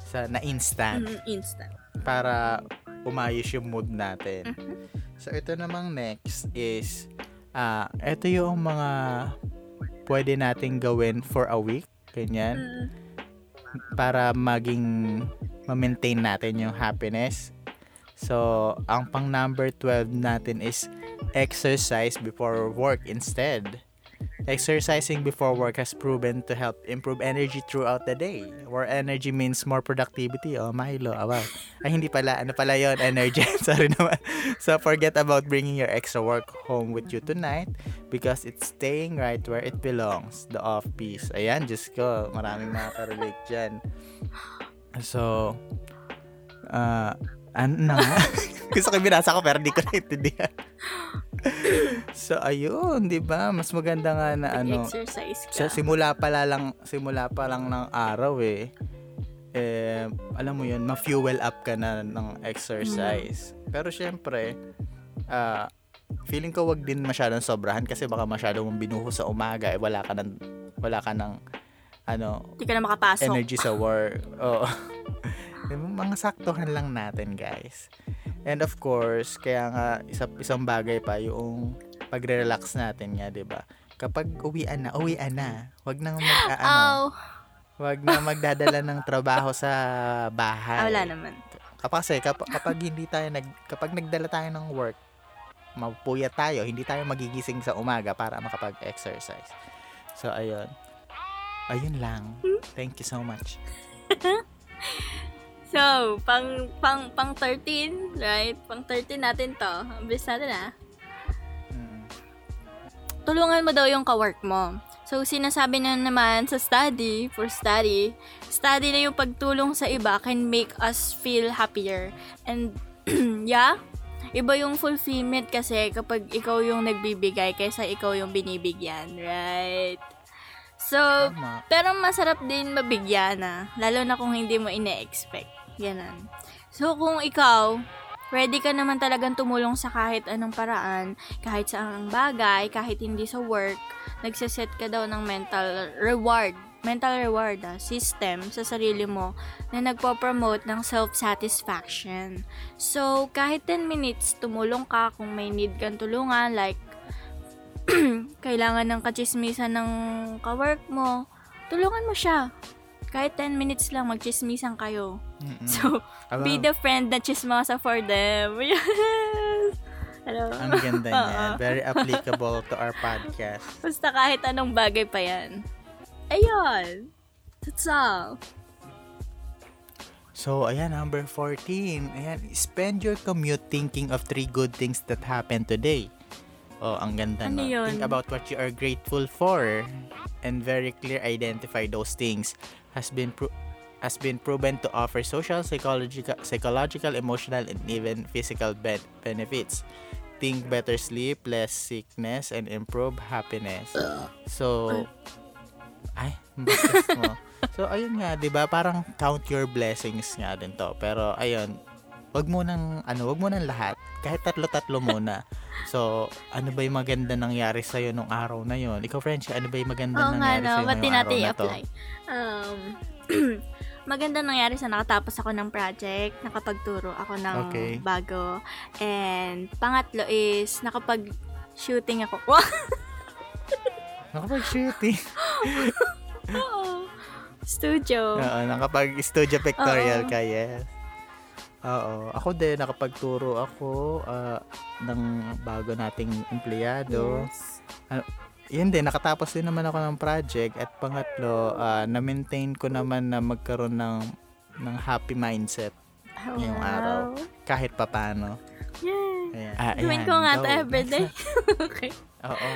sa na instant Mm, instant. para umayos yung mood natin. Mhm. So ito namang next is ah ito yung mga pwede nating gawin for a week ganyan Mm, para maging ma-maintain natin yung happiness. So, ang pang number 12 natin is exercise before work instead. Exercising before work has proven to help improve energy throughout the day. Where energy means more productivity. Oh, Milo, awa. Ay, hindi pala. Ano pala yon Energy. Sorry naman. So, forget about bringing your extra work home with you tonight because it's staying right where it belongs. The off-piece. Ayan, Diyos ko. Maraming makaka-relate dyan. So, uh, ano na? Gusto ko binasa ko pero di ko naintindihan. so, ayun, di ba? Mas maganda nga na ano. Exercise ka. Sa simula pala lang, simula pa lang ng araw eh. Eh, alam mo yun, ma-fuel up ka na ng exercise. Pero syempre, ah, feeling ko wag din masyadong sobrahan kasi baka masyadong mong binuho sa umaga eh wala ka ng wala ka ng ano Hindi ka na makapasok. energy sa work. Oo. Mga saktuhan lang natin, guys. And of course, kaya nga isa, isang bagay pa yung pagre-relax natin nga, 'di ba? Kapag uwian na, uwian na. Wag nang mag ah, ano, Ow. wag na magdadala ng trabaho sa Ah, bahay. wala naman. Kapag kasi kapag, kapag hindi tayo nag kapag nagdala tayo ng work, mapupuyat tayo, hindi tayo magigising sa umaga para makapag-exercise. So ayun. Ayun lang. Thank you so much. So, pang, pang, pang 13, right? Pang 13 natin to. Ambis natin ah. Mm. tulungan mo daw yung kawork mo. So, sinasabi na naman sa study, for study, study na yung pagtulong sa iba can make us feel happier. And, yeah, iba yung fulfillment kasi kapag ikaw yung nagbibigay kaysa ikaw yung binibigyan, right? So, Tama. pero masarap din mabigyan na, lalo na kung hindi mo ine-expect. Ganun. So, kung ikaw, ready ka naman talagang tumulong sa kahit anong paraan, kahit sa anong bagay, kahit hindi sa work, nagsiset ka daw ng mental reward, mental reward ah, system sa sarili mo na nagpo-promote ng self-satisfaction. So, kahit 10 minutes, tumulong ka kung may need kang tulungan, like, kailangan ng kachismisan ng kawork mo, tulungan mo siya. Kahit 10 minutes lang, magchismisan kayo. Mm-mm. So, Aba, be the friend na chismosa for them. Yes! Hello? ang ganda niya. Oo. Very applicable to our podcast. Basta kahit anong bagay pa yan. Ayun. That's all. So, ayan, number 14. Ayan, spend your commute thinking of three good things that happened today. Oh, ang ganda Ano no? yun? Think about what you are grateful for and very clear identify those things has been pro- has been proven to offer social, psychological, psychological, emotional, and even physical ben- benefits. Think better sleep, less sickness, and improve happiness. So, ay, mo. So, ayun nga, di ba? Parang count your blessings nga din to. Pero, ayun, wag mo nang, ano, wag mo nang lahat. Kahit tatlo-tatlo muna. So, ano ba yung maganda nangyari sa'yo nung araw na yon? Ikaw, French, ano ba yung maganda nga, nangyari no. Ba't di ngayong araw natin na to? i-apply? Um, maganda nangyari sa nakatapos ako ng project, nakapagturo ako ng Okay. bago. And pangatlo is nakapag-shooting ako. Wow! Nakapag-shooting. Oo. Studio. Oo, nakapag-studio pictorial Oo. ka, yes. Oo. Ako din, nakapagturo ako ah, ng bago nating empleyado. Yes. Yun din, nakatapos din naman ako ng project. At pangatlo, ah, na-maintain ko naman na magkaroon ng, ng happy mindset ngayong Wow. araw. kahit papano. Yay! Ayan. Ah, Gawin ko nga go. to everyday. okay. Oo.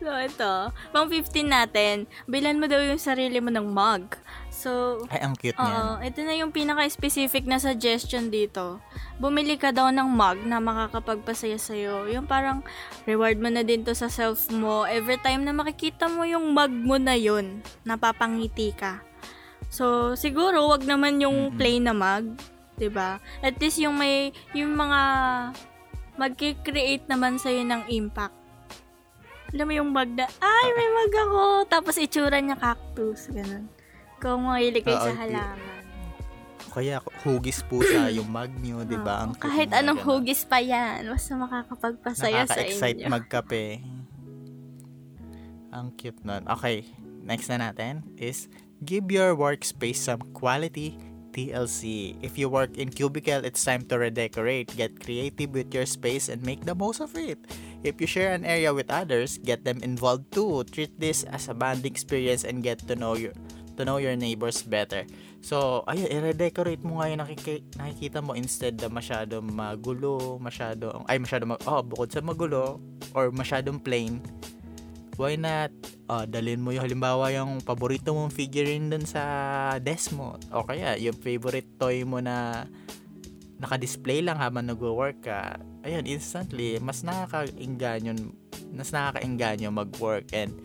So, ito. Pang 15 natin, bilan mo daw yung sarili mo ng mug. So, Ay, ang cute Oo, niyan. ito na yung pinaka-specific na suggestion dito. Bumili ka daw ng mug na makakapagpasaya sa'yo. Yung parang reward mo na din to sa self mo. Every time na makikita mo yung mug mo na yun, napapangiti ka. So, siguro, wag naman yung Mm-mm. plain na mug. 'di ba? At least yung may, yung mga magki-create naman sa'yo ng impact. Alam mo yung mug na, ay, may mug ako. Tapos itsura niya cactus. Ganun. Kung mahilig kayo sa Oo, halaman. Kaya hugis pusa yung mug nyo, di ba? Cute Kahit anong ganun. hugis pa yan, basta makakapagpasaya sa Nakaka-excite inyo. magkape. Ang cute nun. Okay, next na natin is give your workspace some quality TLC. If you work in cubicle, it's time to redecorate. Get creative with your space and make the most of it. If you share an area with others, get them involved too. Treat this as a bonding experience and get to know your to know your neighbors better. So, ayun, i-redecorate mo nga yung nakiki- nakikita mo instead na masyadong magulo, masyadong, ay masyadong, mag, oh, bukod sa magulo, or masyadong plain, why not, oh, dalhin mo yung halimbawa yung paborito mong figurine dun sa desk mo. O kaya, yung favorite toy mo na naka-display lang habang nagwo-work ka. Ayun, instantly, mas nakaka-inganyo, mas nakaka-inganyo mag-work and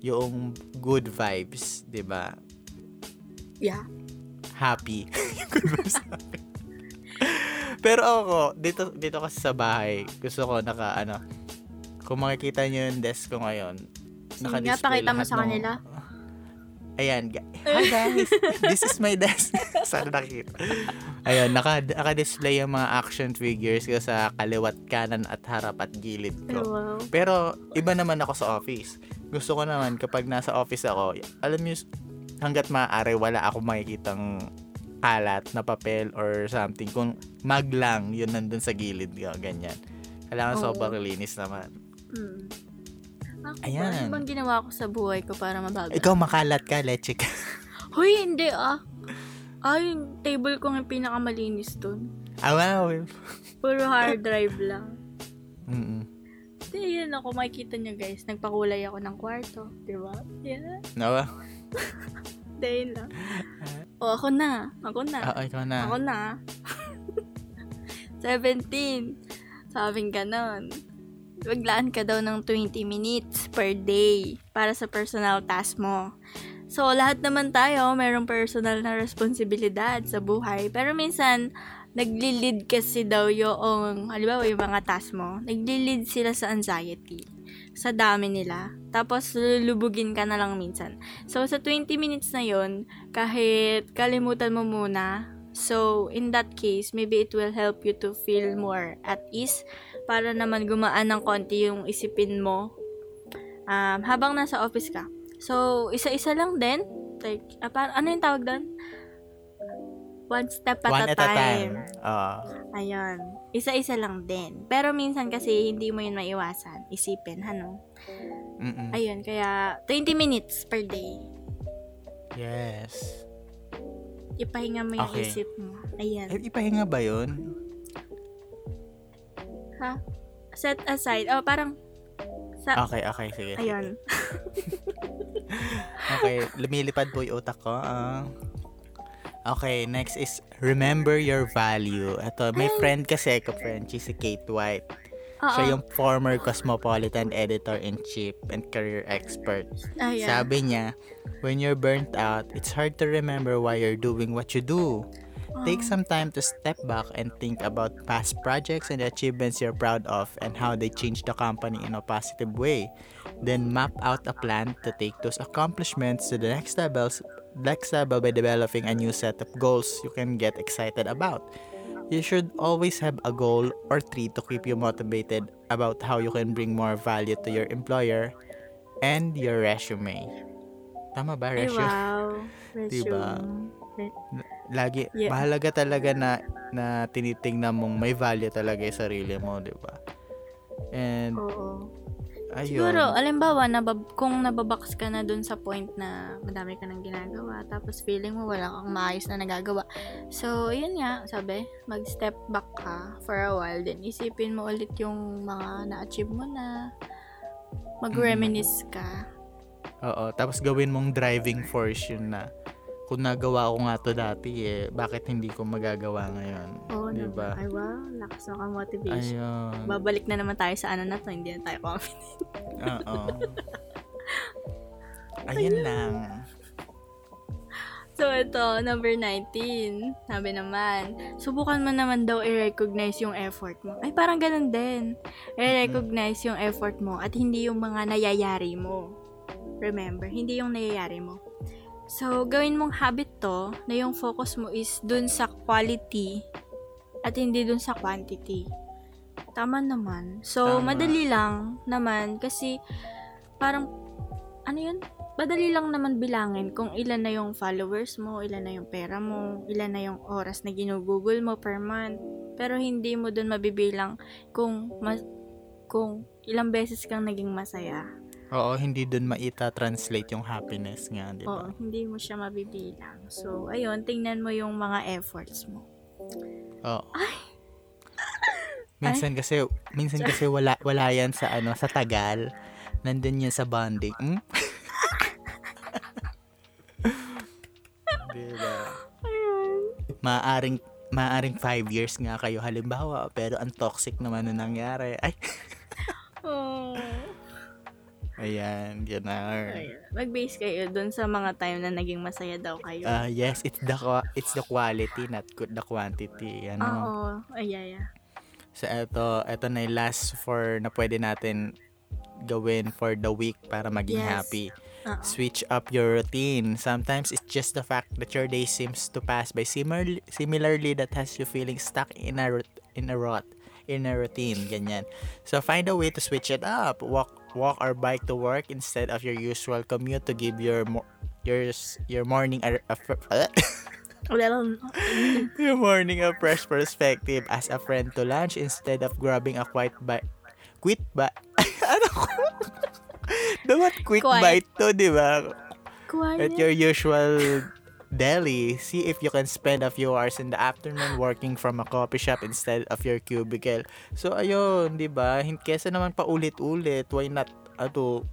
yung good vibes, 'di ba? Yeah. happy. Pero ako, dito, dito kasi sa bahay, gusto ko naka, ano, kung makikita nyo yung desk ko ngayon, Sige nga, pakita mo sa ng- kanila. Ayan, hi guys, this is my desk. Sana nakita. Ayun, naka, naka-display yung mga action figures ko sa kaliwat, kanan at harap at gilid Oh, ko. wow. Pero, iba naman ako sa office. Gusto ko naman, kapag nasa office ako, alam mo, hanggat maaari, wala ako makikitang kalat na papel or something. Kung mag lang, yun nandun sa gilid ko, ganyan. Kailangan Oo. sobrang linis naman. Hmm. Ako Ayan. ba? Ano bang ginawa ko sa buhay ko para mabago? Ikaw makalat ka, leche ka. Hoy, hindi ah. Ay, yung table ko yung pinakamalinis dun. ah, wow. Puro hard drive lang. Mm-mm. Hindi, yun ako. Makikita nyo guys. Nagpakulay ako ng kwarto. Di ba? Yeah. No? Yun lang. O, ako na. Ako na. Oo, ikaw na. Ako na. 17. Sabing ganon. Maglaan ka daw ng 20 minutes per day para sa personal task mo. So, lahat naman tayo, mayroong personal na responsibilidad sa buhay. Pero minsan, nagli-lead kasi daw yung, halimbawa yung mga task mo, nagli-lead sila sa anxiety. Sa dami nila. Tapos, lulubugin ka na lang minsan. So, sa 20 minutes na yon kahit kalimutan mo muna, so, in that case, maybe it will help you to feel more at ease para naman gumaan ng konti yung isipin mo um, habang nasa office ka. So, isa-isa lang din. Like, ah, par- ano yung tawag doon? One step at, One a, at a time. time. Oo. Ayun. Isa-isa lang din. Pero minsan kasi hindi mo yun maiwasan. Isipin, ano? Mm-mm. Ayun, kaya 20 minutes per day. Yes. Ipahinga mo yung Okay. isip mo. Ayan. Eh, ipahinga ba yun? Ha? Set aside. Oh, parang sa Okay, okay, sige. Ayun. Okay, lumilipad po yung utak ko. Ah. okay, next is remember your value. Ito, may friend kasi ko friend, she's si Kate White. Oo. Siya yung former Cosmopolitan editor-in-chief and career expert. Ah, Ayan. Sabi niya, when you're burnt out, it's hard to remember why you're doing what you do. Take ah. some time to step back and think about past projects and achievements you're proud of and how they changed the company in a positive way. Then map out a plan to take those accomplishments to the next levels next level by developing a new set of goals you can get excited about. You should always have a goal or three to keep you motivated about how you can bring more value to your employer and your resume. Tama ba, Ay, resume? wow. Resume. Diba? Lagi Yeah. mahalaga talaga na na tinitingnan mong may value talaga yung sarili mo, 'di ba? And Oo. Ayun. Siguro, alimbawa, nabab- kung nababox ka na dun sa point na madami ka nang ginagawa, tapos feeling mo wala kang maayos na nagagawa. So, yun nga, sabi, mag-step back ka for a while, then isipin mo ulit yung mga na-achieve mo na, mag-reminisce ka. Oo, tapos gawin mong driving force yun na kung nagawa ko nga to dati eh, bakit hindi ko magagawa ngayon? Oo, Di naman. ba? Ay, wow, lakas ng motivation. Ayun. Babalik na naman tayo sa ano na to, hindi na tayo comment. Oo. Ayun lang. So, ito, number 19. Sabi naman, subukan mo naman daw i-recognize yung effort mo. Ay, parang ganun din. I-recognize yung effort mo at hindi yung mga nayayari mo. Remember, hindi yung nayayari mo. So, gawin mong habit to na yung focus mo is dun sa quality at hindi dun sa quantity. Tama naman. So, Tama. madali lang naman kasi parang, ano yun? Madali lang naman bilangin kung ilan na yung followers mo, ilan na yung pera mo, ilan na yung oras na ginugugol mo per month. Pero hindi mo dun mabibilang kung mas, kung ilang beses kang naging masaya. Oo, hindi dun maita-translate yung happiness nga, di Oo, ba? hindi mo siya mabibilang. So, ayun, tingnan mo yung mga efforts mo. Oo. Minsan kasi, minsan kasi wala, wala yan sa ano, sa tagal. Nandun yan sa bonding. Hmm? diba? Maaring, maaring five years nga kayo halimbawa, pero ang toxic naman na nangyari. Ay. Ayan, na. Ayun. Mag-base kayo dun sa mga time na naging masaya daw kayo. Ah, yes, it's the it's the quality, not good the quantity. Ano? Oo. Ay, yeah, yeah. So, eto, eto na yung last for na pwede natin gawin for the week para maging Yes. happy. Oo. Switch up your routine. Sometimes it's just the fact that your day seems to pass by similarly, similarly that has you feeling stuck in a rut- in a rut in a routine ganyan. So find a way to switch it up. Walk walk or bike to work instead of your usual commute to give your mo- your your morning a, a your morning a fresh perspective as a friend to lunch instead of grabbing a quiet bite. Quit ba? ano ko? Dapat quick Quiet. bite to, di ba? quiet. At your usual deli, see if you can spend a few hours in the afternoon working from a coffee shop instead of your cubicle. So, ayun, di ba? Kesa naman paulit-ulit, why not, ato,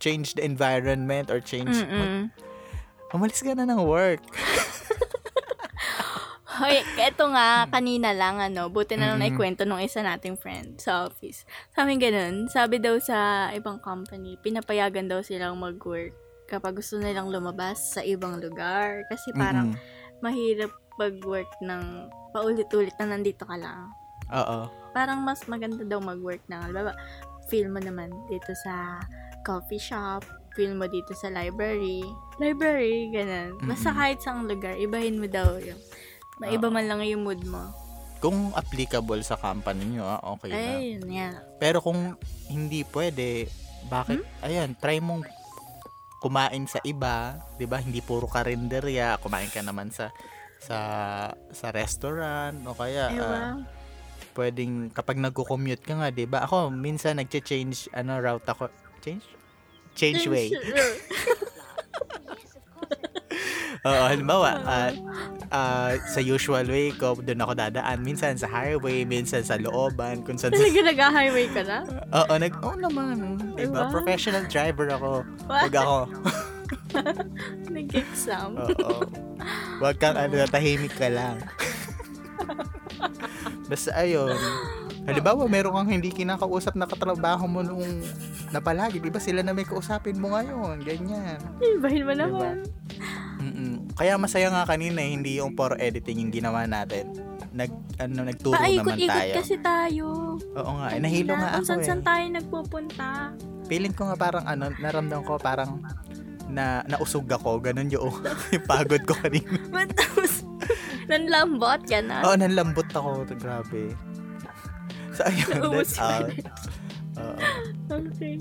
change the environment or change, Mm-mm. umalis ka na ng work. Hoy, eto nga, kanina lang, ano, buti na lang Mm-mm. naikwento nung isa nating friend sa office. Sabi ganun, sabi daw sa ibang company, pinapayagan daw silang mag-work kapag gusto nilang lumabas sa ibang lugar. Kasi parang Mm-mm. mahirap mag-work ng paulit-ulit na nandito ka lang. Oo. Parang mas maganda daw mag-work ng, alam feel mo naman dito sa coffee shop, feel mo dito sa library. Library, ganun. Basta Mm-mm. kahit saang lugar, ibahin mo daw yung, maiba man lang yung mood mo. Kung applicable sa company nyo, ah, okay na. Ayun, yeah. Pero kung hindi pwede, bakit, Hmm? ayan, try mong kumain sa iba, 'di ba? Hindi puro karinderya, kumain ka naman sa sa sa restaurant o kaya ah, pwedeng kapag nagko-commute ka nga, 'di ba? Ako minsan nagche-change ano route ako. Change? Change way. Oo, halimbawa, ah, ah, sa usual way ko, doon ako dadaan. Minsan sa highway, minsan sa looban, kung saan Talaga nag-highway ka na? Oo, nag Oo naman. Diba? Diba? Professional driver ako. Huwag ako. Nag-exam. Oo. Huwag kang ano, tahimik ka lang. Basta ayun. Halimbawa, meron kang hindi kinakausap na katrabaho mo nung napalagi. Di ba sila na may kausapin mo ngayon? Ganyan. Ibahin mo Diba? naman. Mm-mm. Kaya masaya nga kanina, eh, hindi yung puro editing yung ginawa natin. Nag, ano, nagturo naman Paikot-ikot tayo. kasi tayo. Oo nga, eh, nahilo nga Kung ako saan-saan eh. tayo nagpupunta. feeling ko nga parang ano, naramdam ko parang na nausog ako, ganun yung, yung pagod ko kanina. Ba't tapos, nanlambot ka na? Oo, nanlambot ako, grabe. So, ayun, that's all. na. Oo. Okay.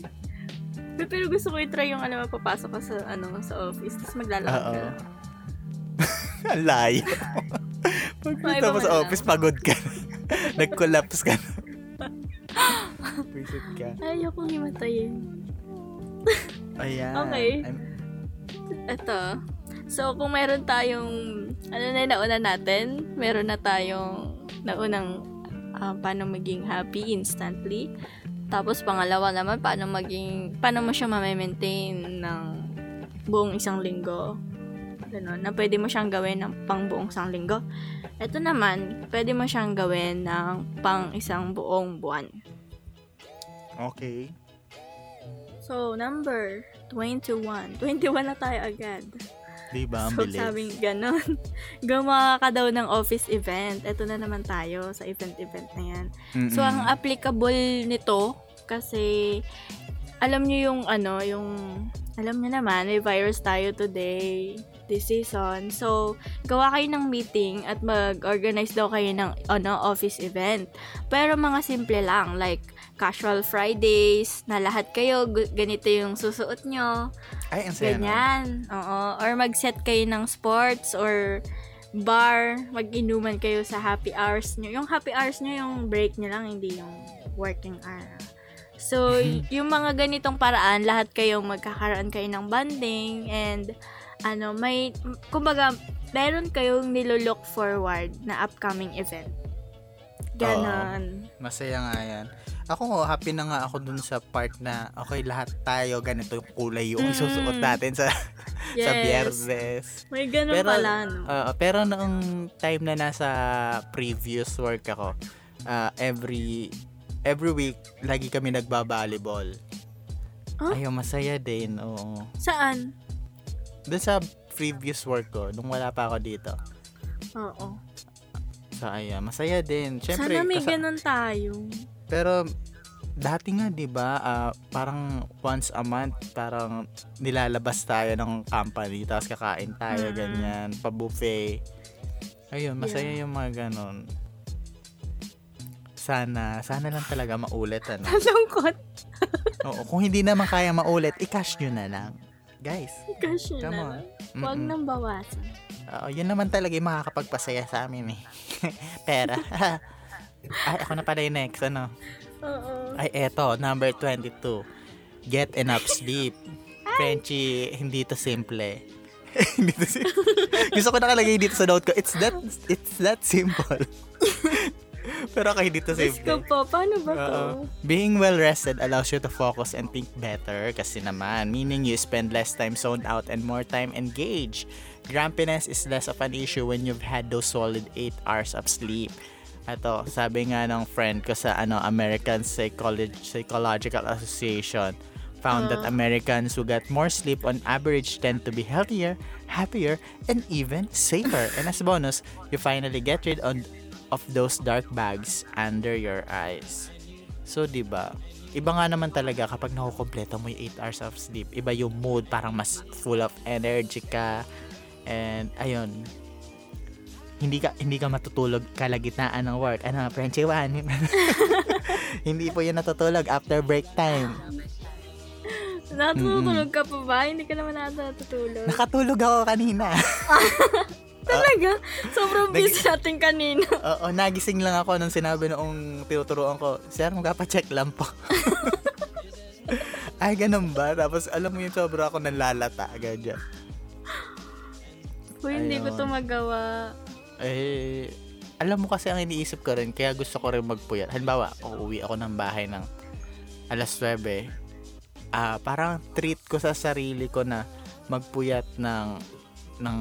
Pero- Pero gusto ko i-try yung ano, papasok ka sa, ano, sa office, tapos maglalakad ka. Ang layo. Pagpunta mo sa office, pagod ka na. Nag-collapse ka. Visit ka. Ayokong himatayin. Ayan. Okay. I'm- Ito. So, kung meron tayong, ano na yung nauna natin, meron na tayong naunang ah, paano maging happy instantly. Tapos, pangalawa naman, paano maging, paano mo siya ma-maintain ng buong isang linggo. Ganun, na pwede mo siyang gawin ng pang buong isang linggo. Ito naman, pwede mo siyang gawin ng pang isang buong buwan. Okay. So, number 21. 21 na tayo agad. Di ba? Ang So, bilis. sabing ganon. Gumawa ka daw ng office event. Ito na naman tayo sa event-event na yan. Mm-mm. So, ang applicable nito, kasi, alam nyo yung, ano, yung, alam nyo naman, may virus tayo today, this season. So, gawa kayo ng meeting at mag-organize daw kayo ng, ano, office event. Pero mga simple lang, like, casual Fridays, na lahat kayo, ganito yung susuot nyo, Ay, ang saya. Ganyan. Oo. Or mag-set kayo ng sports or bar, mag-inuman kayo sa happy hours nyo. Yung happy hours nyo, yung break nyo lang, hindi yung working araw. So, yung mga ganitong paraan, lahat kayong magkakaroon kayo ng bonding and ano, may, kumbaga, meron kayong nilolook forward na upcoming event. Ganon. Masaya nga yan. Ako happy na nga ako dun sa part na, okay, lahat tayo, ganito yung kulay yung Mm. isusuot natin sa, sa biyernes. May ganon Pero, pala, no? Oo, pero noong time na nasa previous work ako, ah, every every week, lagi kami nagba-volleyball. Huh? Ayun, masaya din, oo. Saan? Doon sa previous work ko, nung wala pa ako dito. Oo. So, ayun, masaya din. Siyempre, Sana may kasa- ganon tayo. Pero dati nga 'di ba, ah, parang once a month parang nilalabas tayo ng company tapos kakain tayo Mm. ganyan, pa-buffet. Ayun, masaya yung mga ganon. Sana, sana lang talaga maulit ano. Lungkot. Oo, kung hindi naman kaya maulit, i-cash nyo na lang. Guys, Kasi come na. on. Huwag Mm-mm. nang bawasan. Oo, yun naman talaga yung makakapagpasaya sa amin eh. Pera. Ay, ako na pala yung next, ano? Oo. Ay, eto, number 22. Get enough sleep. Frenchie, hindi to simple. hindi to simple. Gusto ko nakalagay dito sa note ko, it's that, it's that simple. Pero okay, hindi to Diyos ko po, paano ba to? Oo. Being well rested allows you to focus and think better kasi naman, meaning you spend less time zoned out and more time engaged. Grumpiness is less of an issue when you've had those solid 8 hours of sleep. Ato, sabi nga ng friend ko sa ano American Psychology, Psychological Association found that Ah. Americans who get more sleep on average tend to be healthier, happier, and even safer. and as bonus, you finally get rid on, of those dark bags under your eyes. So, di ba? Iba nga naman talaga kapag nakukompleto mo yung 8 hours of sleep. Iba yung mood, parang mas full of energy ka. And, ayun, hindi ka hindi ka matutulog kalagitnaan ng work. Ano, Frenchie One? hindi po yun natutulog after break time. Natutulog ka pa ba? Hindi ka naman natutulog. Nakatulog ako kanina. Talaga? Sobrang Nag- busy natin kanina. Oo, nagising lang ako nung sinabi noong tinuturuan ko, Sir, magpapacheck lang po. Ay, ganun ba? Tapos alam mo yung sobra ako nalalata. Ganyan. Uy, hindi ko to magawa. Eh, alam mo kasi ang iniisip ko rin, kaya gusto ko rin magpuyat. Halimbawa, uuwi ako ng bahay ng alas 9. Ah, parang treat ko sa sarili ko na magpuyat ng ng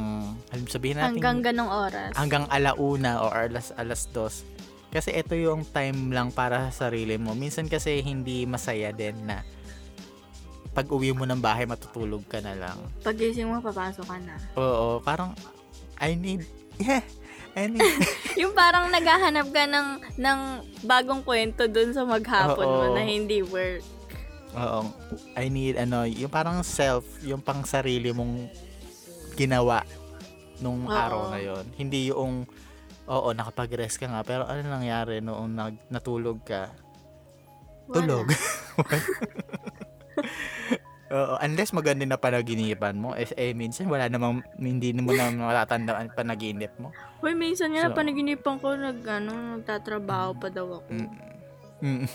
alam sabihin natin Hanggang ganong oras. hanggang alauna o alas alas dos. Kasi ito yung time lang para sa sarili mo. Minsan kasi hindi masaya din na pag uwi mo ng bahay matutulog ka na lang. Pagising mo, papasok ka na. Oo, parang I need yeah, Need Yung parang naghahanap ka ng, ng bagong kwento dun sa maghapon mo Oo. na hindi work. Oo. I need ano, yung parang self, yung pang sarili mong ginawa nung Oo. araw na yon. Hindi yung oo, nakapag-rest ka nga, pero ano nangyari noong nag, natulog ka? Wala. Tulog. Oo, unless maganda na panaginipan mo, eh, eh minsan wala namang, hindi mo na matatandaan panaginip mo. Uy, minsan nga So- panaginipan ko, nag, ano, nagtatrabaho pa daw ako. Mm. Mm.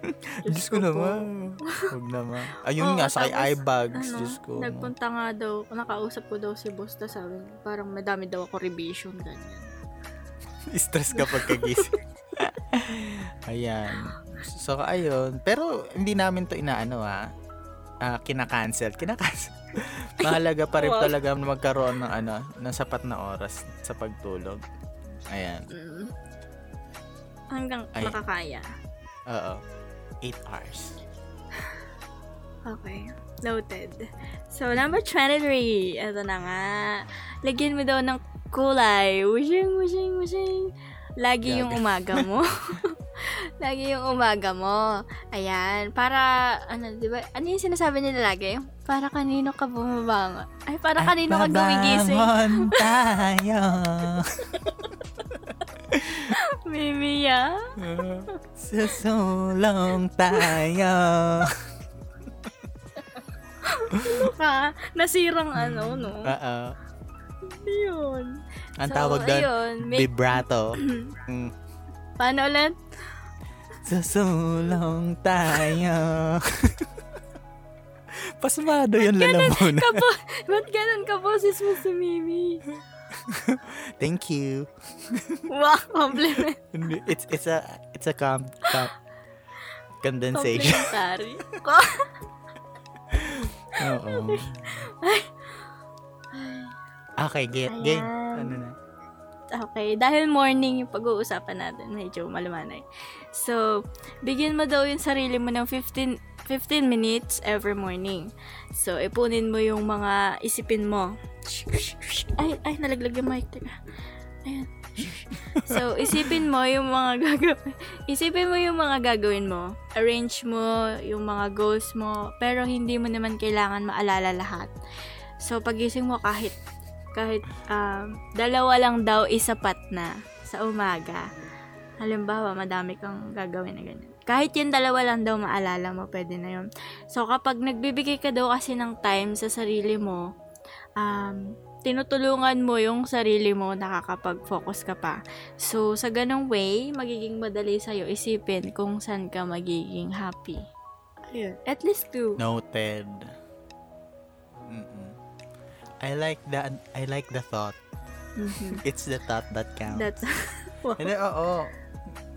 Diyos Diyos ko ko naman. Huwag naman. Ayun Oo, nga, sa tapos, eye bags. Ano, Diyos ko. nagpunta nga daw, nakausap ko daw si boss, tapos sabi, parang madami daw ako revision, ganyan. Stress ka pagkagising. Ayan. So, ayun. Pero, hindi namin to inaano ha. Ah, kinakancel. Kinakancel. Mahalaga pa rin Wow. talaga na magkaroon ng ano, ng sapat na oras sa pagtulog. Ayan. Mm. Hanggang Ay. makakaya. Oo. 8 hours. Okay. Noted. So, number 23. Ito na nga. Lagyan mo daw ng kulay. Wishing, wishing, wishing. Lagi yung Gaga. umaga mo. lagi yung umaga mo. Ayan. Para, ano, di ba? Ano yung sinasabi nila lagi? Para kanino ka bumabangon? Ay, para kanino ka gumigising? tayo. Mimiya? Susulong tayo. Ano ka? Nasirang ano, no? Oo. Yun. Ang So, tawag doon, ayun, may- vibrato. Mm. Paano ulit? Susulong tayo. Pasmado yung lalamunan. Kapo, ba't ganun ka boses mo si Mimi? Thank you. Wow, compliment. It's it's a it's a com, com condensation. Complimentary. Oo. Okay, get game. Ayan. Ano na? Okay, dahil morning yung pag-uusapan natin, medyo malumanay. So, bigyan mo daw yung sarili mo ng 15, 15 minutes every morning. So, ipunin mo yung mga isipin mo. Ay, ay, nalaglag yung mic. Teka. Ayan. So, isipin mo yung mga gagawin. Isipin mo yung mga gagawin mo. Arrange mo yung mga goals mo. Pero hindi mo naman kailangan maalala lahat. So, pagising mo kahit kahit um, dalawa lang daw isapat na sa umaga. Halimbawa, madami kang gagawin na ganyan. Kahit yung dalawa lang daw maalala mo, pwede na yun. So, kapag nagbibigay ka daw kasi ng time sa sarili mo, um, tinutulungan mo yung sarili mo, nakakapag-focus ka pa. So, sa ganong way, magiging madali sa'yo isipin kung saan ka magiging happy. Ayun. At least two. Noted. I like the I like the thought. Mhm. It's the thought that counts. That's, Hindi, oo.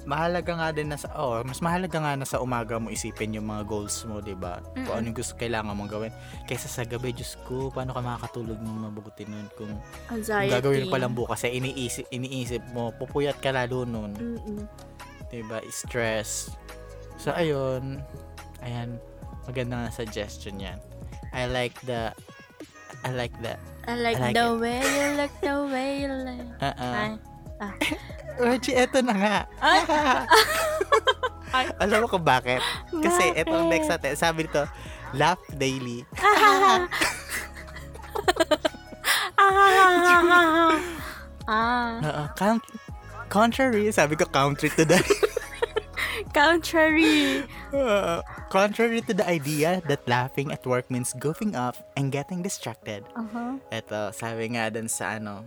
Mahalaga nga din na sa, oh, mas mahalaga nga na sa umaga mo isipin yung mga goals mo, di ba? Kung Mm-mm. ano yung gusto kailangan mong gawin. Kaysa sa gabi, Diyos ko, paano ka makakatulog ng mabuti nun kung, kung anxiety. gagawin mo palang bukas, eh, iniisip, iniisip mo, pupuyat ka lalo nun. Mm-mm. Di ba? Stress. So, ayun. Ayan. Maganda nga suggestion yan. I like the, I like the, I like, I like the it. way you look, the way you look. uh-uh. Ay, Reggie, eto na nga. Ay. Alam mo kung bakit? Kasi Bakit? ito ang next natin. Sabi nito, laugh daily. ah, Oo, count, contrary, sabi ko contrary to the contrary. uh, contrary to the idea that laughing at work means goofing off and getting distracted. Uh-huh. Ito, sabi nga dun sa ano,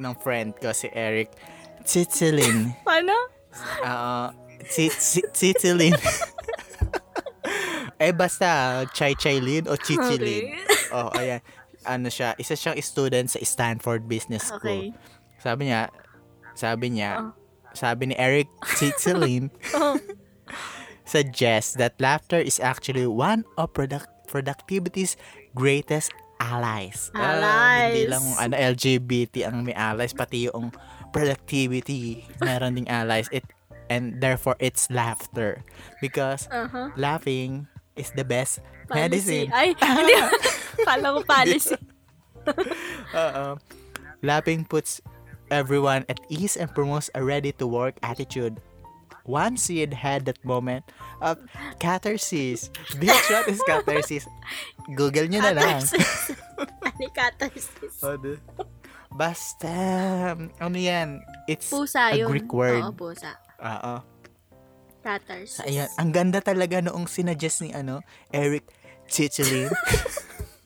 ng friend ko, si Eric, Chichilin. Paano? Oo, Chichilin. eh, basta, Chai Chailin o Chichilin. Oh, ayan. Ano siya, isa siyang student sa Stanford Business School. Okay. Sabi niya, sabi niya, Oh. Sabi ni Eric Chichilin, Oh. suggests that laughter is actually one of product productivity's greatest allies. Ah, hindi Allies. lang ano, LGBT ang may allies, pati yung productivity, meron ding allies. It, and therefore, it's laughter. Because Uh-huh. laughing is the best Policy. medicine. Ay, hindi. Kala ko policy. Uh, laughing puts everyone at ease and promotes a ready-to-work attitude. Once you'd had that moment of catharsis, bitch, what is catharsis? Google nyo na lang. Catharsis. Ano catharsis? Ano? Basta, ano yan? It's Pusa a yun. Greek word. Oo, pusa. Oo. Catharsis. Ayan, ang ganda talaga noong sinadjust ni ano, Eric Chichelin.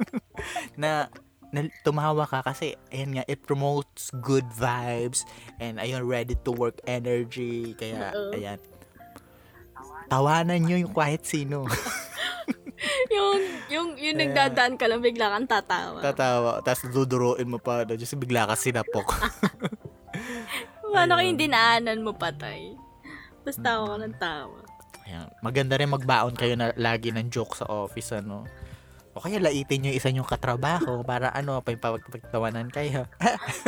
na tumawa ka kasi ayan nga it promotes good vibes and ayun ready to work energy kaya Oo. ayan tawanan nyo yung kahit sino yung, yung, yung nagdadaan ka lang, bigla kang tatawa. tatawa tapos duduruin mo pa just bigla ka sinapok Paano Ayun. kayong dinaanan mo patay? Basta ako ng tawa. ayan. maganda rin magbaon kayo na lagi ng joke sa office ano o kaya laitin nyo isa yung katrabaho para ano, pagpagtawanan kayo.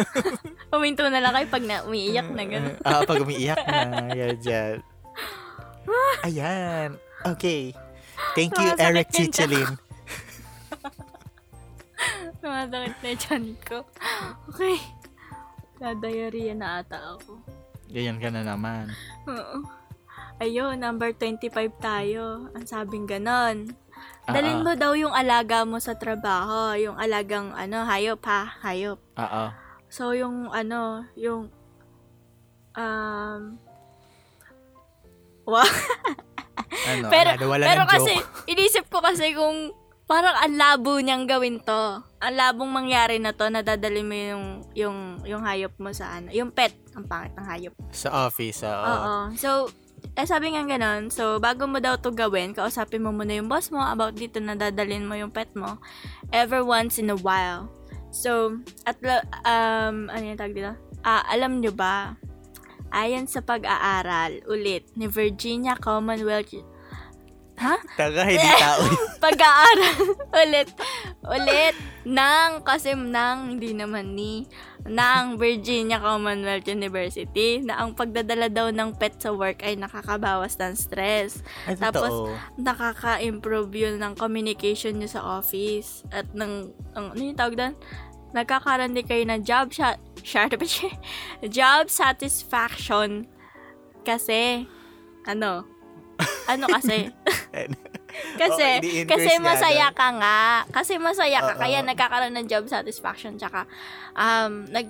Huminto na lang kayo pag na, umiiyak na gano'n. Ah, pag umiiyak na. Yan, dyan. Ayan. Okay. Thank you, Sumasakit Eric yung Chichelin. Sumasakit na yung tiyan ko. Okay. Nadayariya na ata ako. Ganyan ka na naman. Oo. Ayun, number 25 tayo. Ang sabing ganon. Ah, Dalin ah. mo daw yung alaga mo sa trabaho. Yung alagang, ano, hayop ha? Hayop. Oo. So, yung, ano, yung, um, wow. Ano, pero, wala, wala pero ng joke. kasi, inisip ko kasi kung, parang ang labo niyang gawin to. Ang labong mangyari na to, nadadali mo yung, yung, yung hayop mo sa ano, yung pet, ang pangit ng hayop. Sa office, oo. Oo. So, Eh, sabi nga ganun, so, bago mo daw to gawin, kausapin mo muna yung boss mo about dito na dadalhin mo yung pet mo ever once in a while. So, at, um, ano yung tag dito? Ah, alam nyo ba, ayon sa pag-aaral, ulit, ni Virginia Commonwealth Ha? Taga, hindi tao. Pag-aaral ulit ulit ng kasi ng hindi naman ni ng Virginia Commonwealth University na ang pagdadala daw ng pet sa work ay nakakabawas ng stress. Ay, Tapos, totoo. Nakaka-improve yun ng communication nyo sa office at ng, ang, ano yung tawag doon? Nagkakaroon din kayo ng job shot, job satisfaction kasi, ano, ano kasi, kasi, ini-increase kasi masaya ka nga. Kasi masaya ka, Oo. kaya nagkakaroon ng job satisfaction. Tsaka, um, nag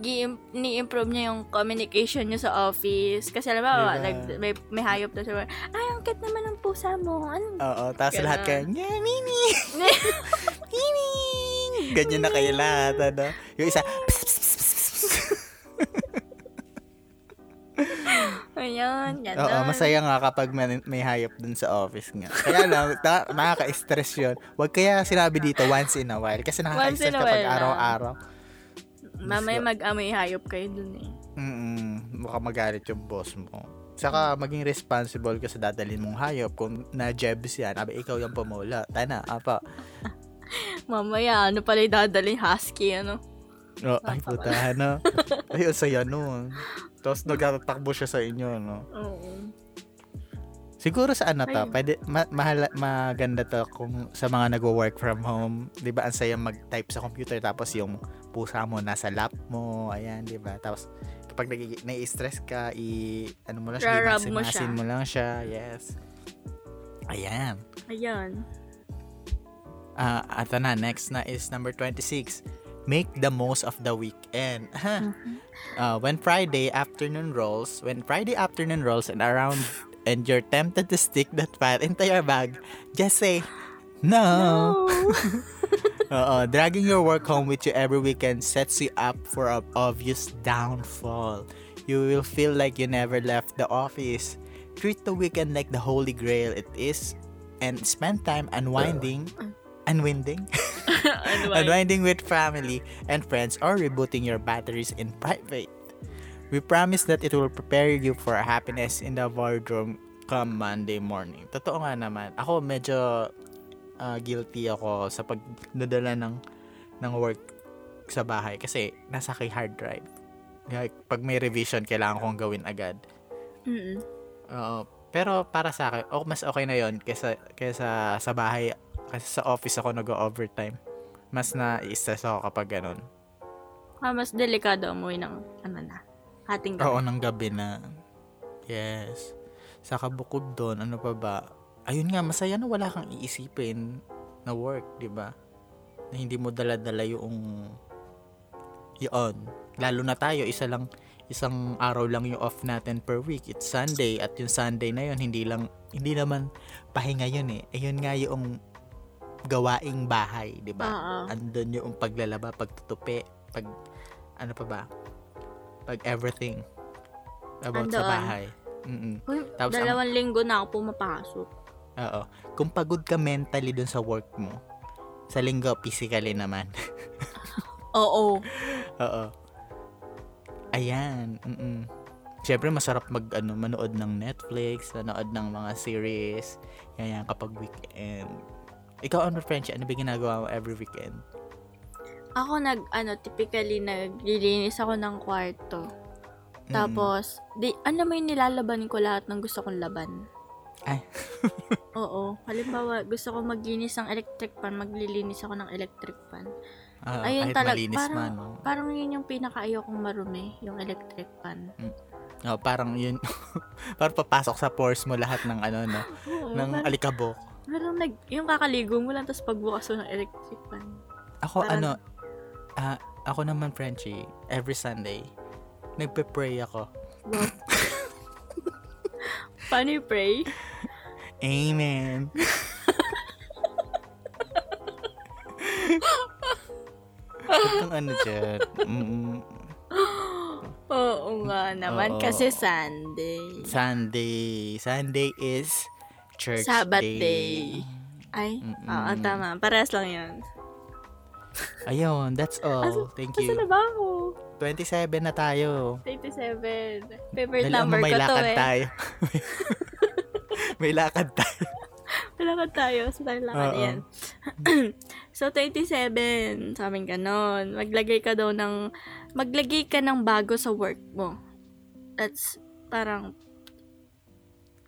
ni-improve niya yung communication niyo sa office. Kasi alam mo, Diba? like, may, may hayop na siya. Ay, ang cute naman ng pusa mo. Ano? Oo, tapos lahat kayo, yeah, Mimi! Mimi! Ganyan na kayo lahat, ano? Yung isa, Ayun, ganun. oo, masaya nga kapag may, may hayop dun sa office nga. Kaya lang, ta- nakaka-stress yun. Huwag kaya sinabi dito once in a while. Kasi nakaka-stress kapag araw-araw. Mamaya mag-amoy hayop kayo dun eh. Mm mukha magalit yung boss mo. Saka maging responsible ka sa dadalhin mong hayop. Kung na-jebs yan, abe ikaw yung pumula. Tana, apa. Mamaya, ano pala yung dadalhin? Husky, ano? Oh, ay, puta, ano. Ay, ang saya nun. Tapos nagtatakbo siya sa inyo, no? Oo. Siguro sa ano to, Ayun. pwede, ma- mahala, maganda to kung sa mga nagwo-work from home, 'di ba? Ang saya mag-type sa computer tapos yung pusa mo nasa lap mo, ayan, 'di ba? Tapos kapag nagigi- nai-stress ka, i ano mo lang siya, Rarab mo siya. mo lang siya. Yes. Ayan. Ayun. Ah, ato na next na is number 26. Make the most of the weekend. Uh, when Friday afternoon rolls, when Friday afternoon rolls and around and you're tempted to stick that file into your bag, just say, no. Oo, dragging your work home with you every weekend sets you up for an obvious downfall. You will feel like you never left the office. Treat the weekend like the holy grail it is and spend time unwinding, unwinding, ano ba? unwinding with family and friends or rebooting your batteries in private. We promise that it will prepare you for happiness in the wardrobe come Monday morning. Totoo nga naman. Ako medyo ah, guilty ako sa pagdadala ng ng work sa bahay kasi nasa kay hard drive. Like, pag may revision, kailangan kong gawin agad. Mm-mm. Oo. pero para sa akin, oh, mas okay na yon kaysa, kaysa sa bahay. Kasi sa office ako nag-overtime. Mas na-stress ako kapag ganun. Ah, mas delikado umuwi ng, ano na, hating gabi. Oo, ng gabi na. Yes. Saka bukod doon, ano pa ba? Ayun nga, masaya na wala kang iisipin na work, di ba? Na hindi mo dala-dala yung yun. Lalo na tayo, isa lang, isang araw lang yung off natin per week. It's Sunday. At yung Sunday na yun, hindi lang, hindi naman pahinga yun eh. Ayun nga yung gawaing bahay, di ba? Oo. Andun yung paglalaba, pagtutupi, pag, ano pa ba? Pag everything about sa Andoon. bahay. Mm-mm. Uy, Tapos ang- dalawang linggo na ako pumapasok. Oo. Kung pagod ka mentally dun sa work mo, sa linggo, physically naman. Oo. Oo. Ayan. Mm-mm. Siyempre, masarap mag, ano, manood ng Netflix, manood ng mga series. Yan yan, kapag weekend. Ikaw, ano, French, ano ba ginagawa mo every weekend? Ako nag, ano, typically naglilinis ako ng kwarto. Tapos, di, ano mo yung nilalabanin ko lahat ng gusto kong laban. Ay. Oo. Halimbawa, gusto ko maglinis ng electric fan, maglilinis ako ng electric fan. Ah, Ayun kahit talag- malinis parang- man. No? Parang yun yung pinaka-ayokong marumi, yung electric fan. Oh, parang yun, parang papasok sa pores mo lahat ng ano, no? Oo, ng parang, alikabok. Parang nag, yung kakaligo mo lang, tapos pagbukas mo ng electric fan. Ako, Parang- ano, ah, ako naman, Frenchie, every Sunday, nagpe-pray ako. Paano yung pray? Amen. Kang ano dyan. Oo nga naman, Oo. kasi Sunday. Sunday. Sunday is church Sabbath day. day. Ay, Mm-mm. oo, tama. Parehas lang yun. Ayun, that's all. Thank Kasi na you. ba ako? 27 na tayo. 87. Favorite Dali number may ko to lakad eh. tayo. may lakad tayo. Malakad tayo. Sa tayo lakad Oo. yan. so, 27. Sa amin ganon. Maglagay ka daw ng, maglagay ka ng bago sa work mo. That's parang,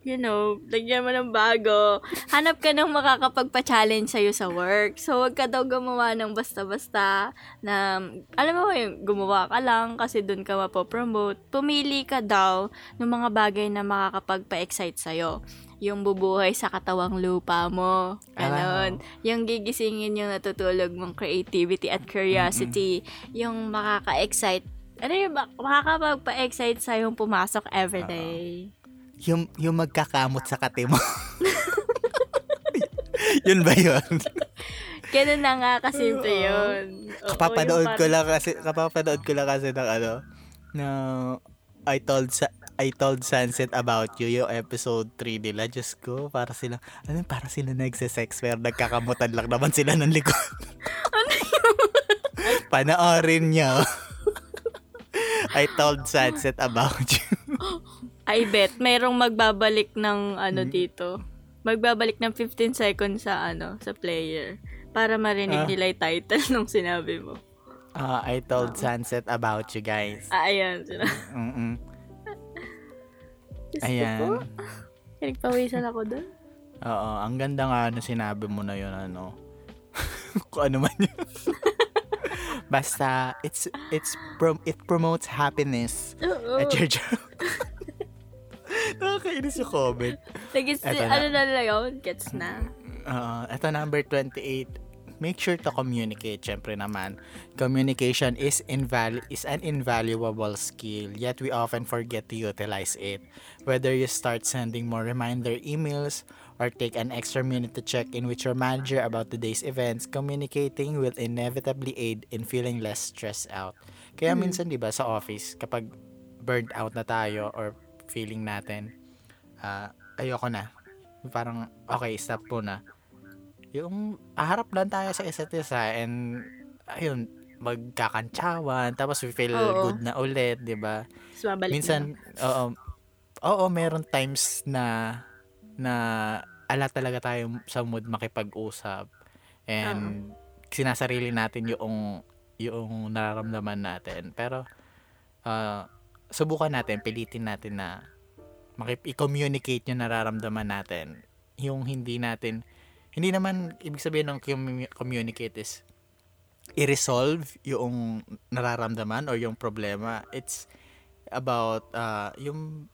you know, lagyan mo ng bago. Hanap ka ng makakapagpa-challenge sa'yo sa work. So, wag ka daw gumawa ng basta-basta na, alam mo yung gumawa ka lang kasi dun ka mapopromote. Pumili ka daw ng mga bagay na makakapagpa-excite sa'yo. Yung bubuhay sa katawang lupa mo. Ganon. Yung gigisingin yung natutulog mong creativity at curiosity. Yung makaka-excite. Ano yung makakapagpa-excite sa'yo yung pumasok everyday. Yung, yung magkakamot sa kate mo. yun ba yun? Ganun na nga kasimple yun. Oo, kapapanood ko lang kasi kapapanood ko lang kasi ng ano na I told sa I told Sunset about you yung episode 3 nila just ko para sila ano para sila nagse-sex pero nagkakamutan lang naman sila ng likod Ano panoorin niyo I told Sunset about you I bet, mayroong magbabalik ng ano Hmm. dito. Magbabalik ng 15 seconds sa ano, sa player. Para marinig Ah. nila yung title nung sinabi mo. Ah, I told Sunset about you guys Ah, ayan. Mm-mm. Ko Ayan. Pinagpawisan ako doon. Oo, ang ganda nga na sinabi mo na yun, ano. Kung ano man yun. Basta, it's, it's, prom, it promotes happiness Oo. at your job. Nakakainis yung comment. Eto na. ano na nila yun? Gets na. Uh, ito number 28. Make sure to communicate. Siyempre naman, communication is inval is an invaluable skill, yet we often forget to utilize it. Whether you start sending more reminder emails or take an extra minute to check in with your manager about the day's events, communicating will inevitably aid in feeling less stressed out. Kaya minsan 'di ba sa office kapag burned out na tayo or feeling natin ah, ayoko na. Parang okay, stop po na yung aharap lang tayo sa isa't isa and ayun magkakantsawan tapos we feel Oo. good na ulit, 'di ba? Minsan oo oo meron times na na ala talaga tayo sa mood makipag-usap and sinasarili natin yung yung nararamdaman natin pero ah, subukan natin pilitin natin na makip i-communicate yung nararamdaman natin yung hindi natin hindi naman ibig sabihin ng commu- communicate is i-resolve yung nararamdaman or yung problema it's about ah, yung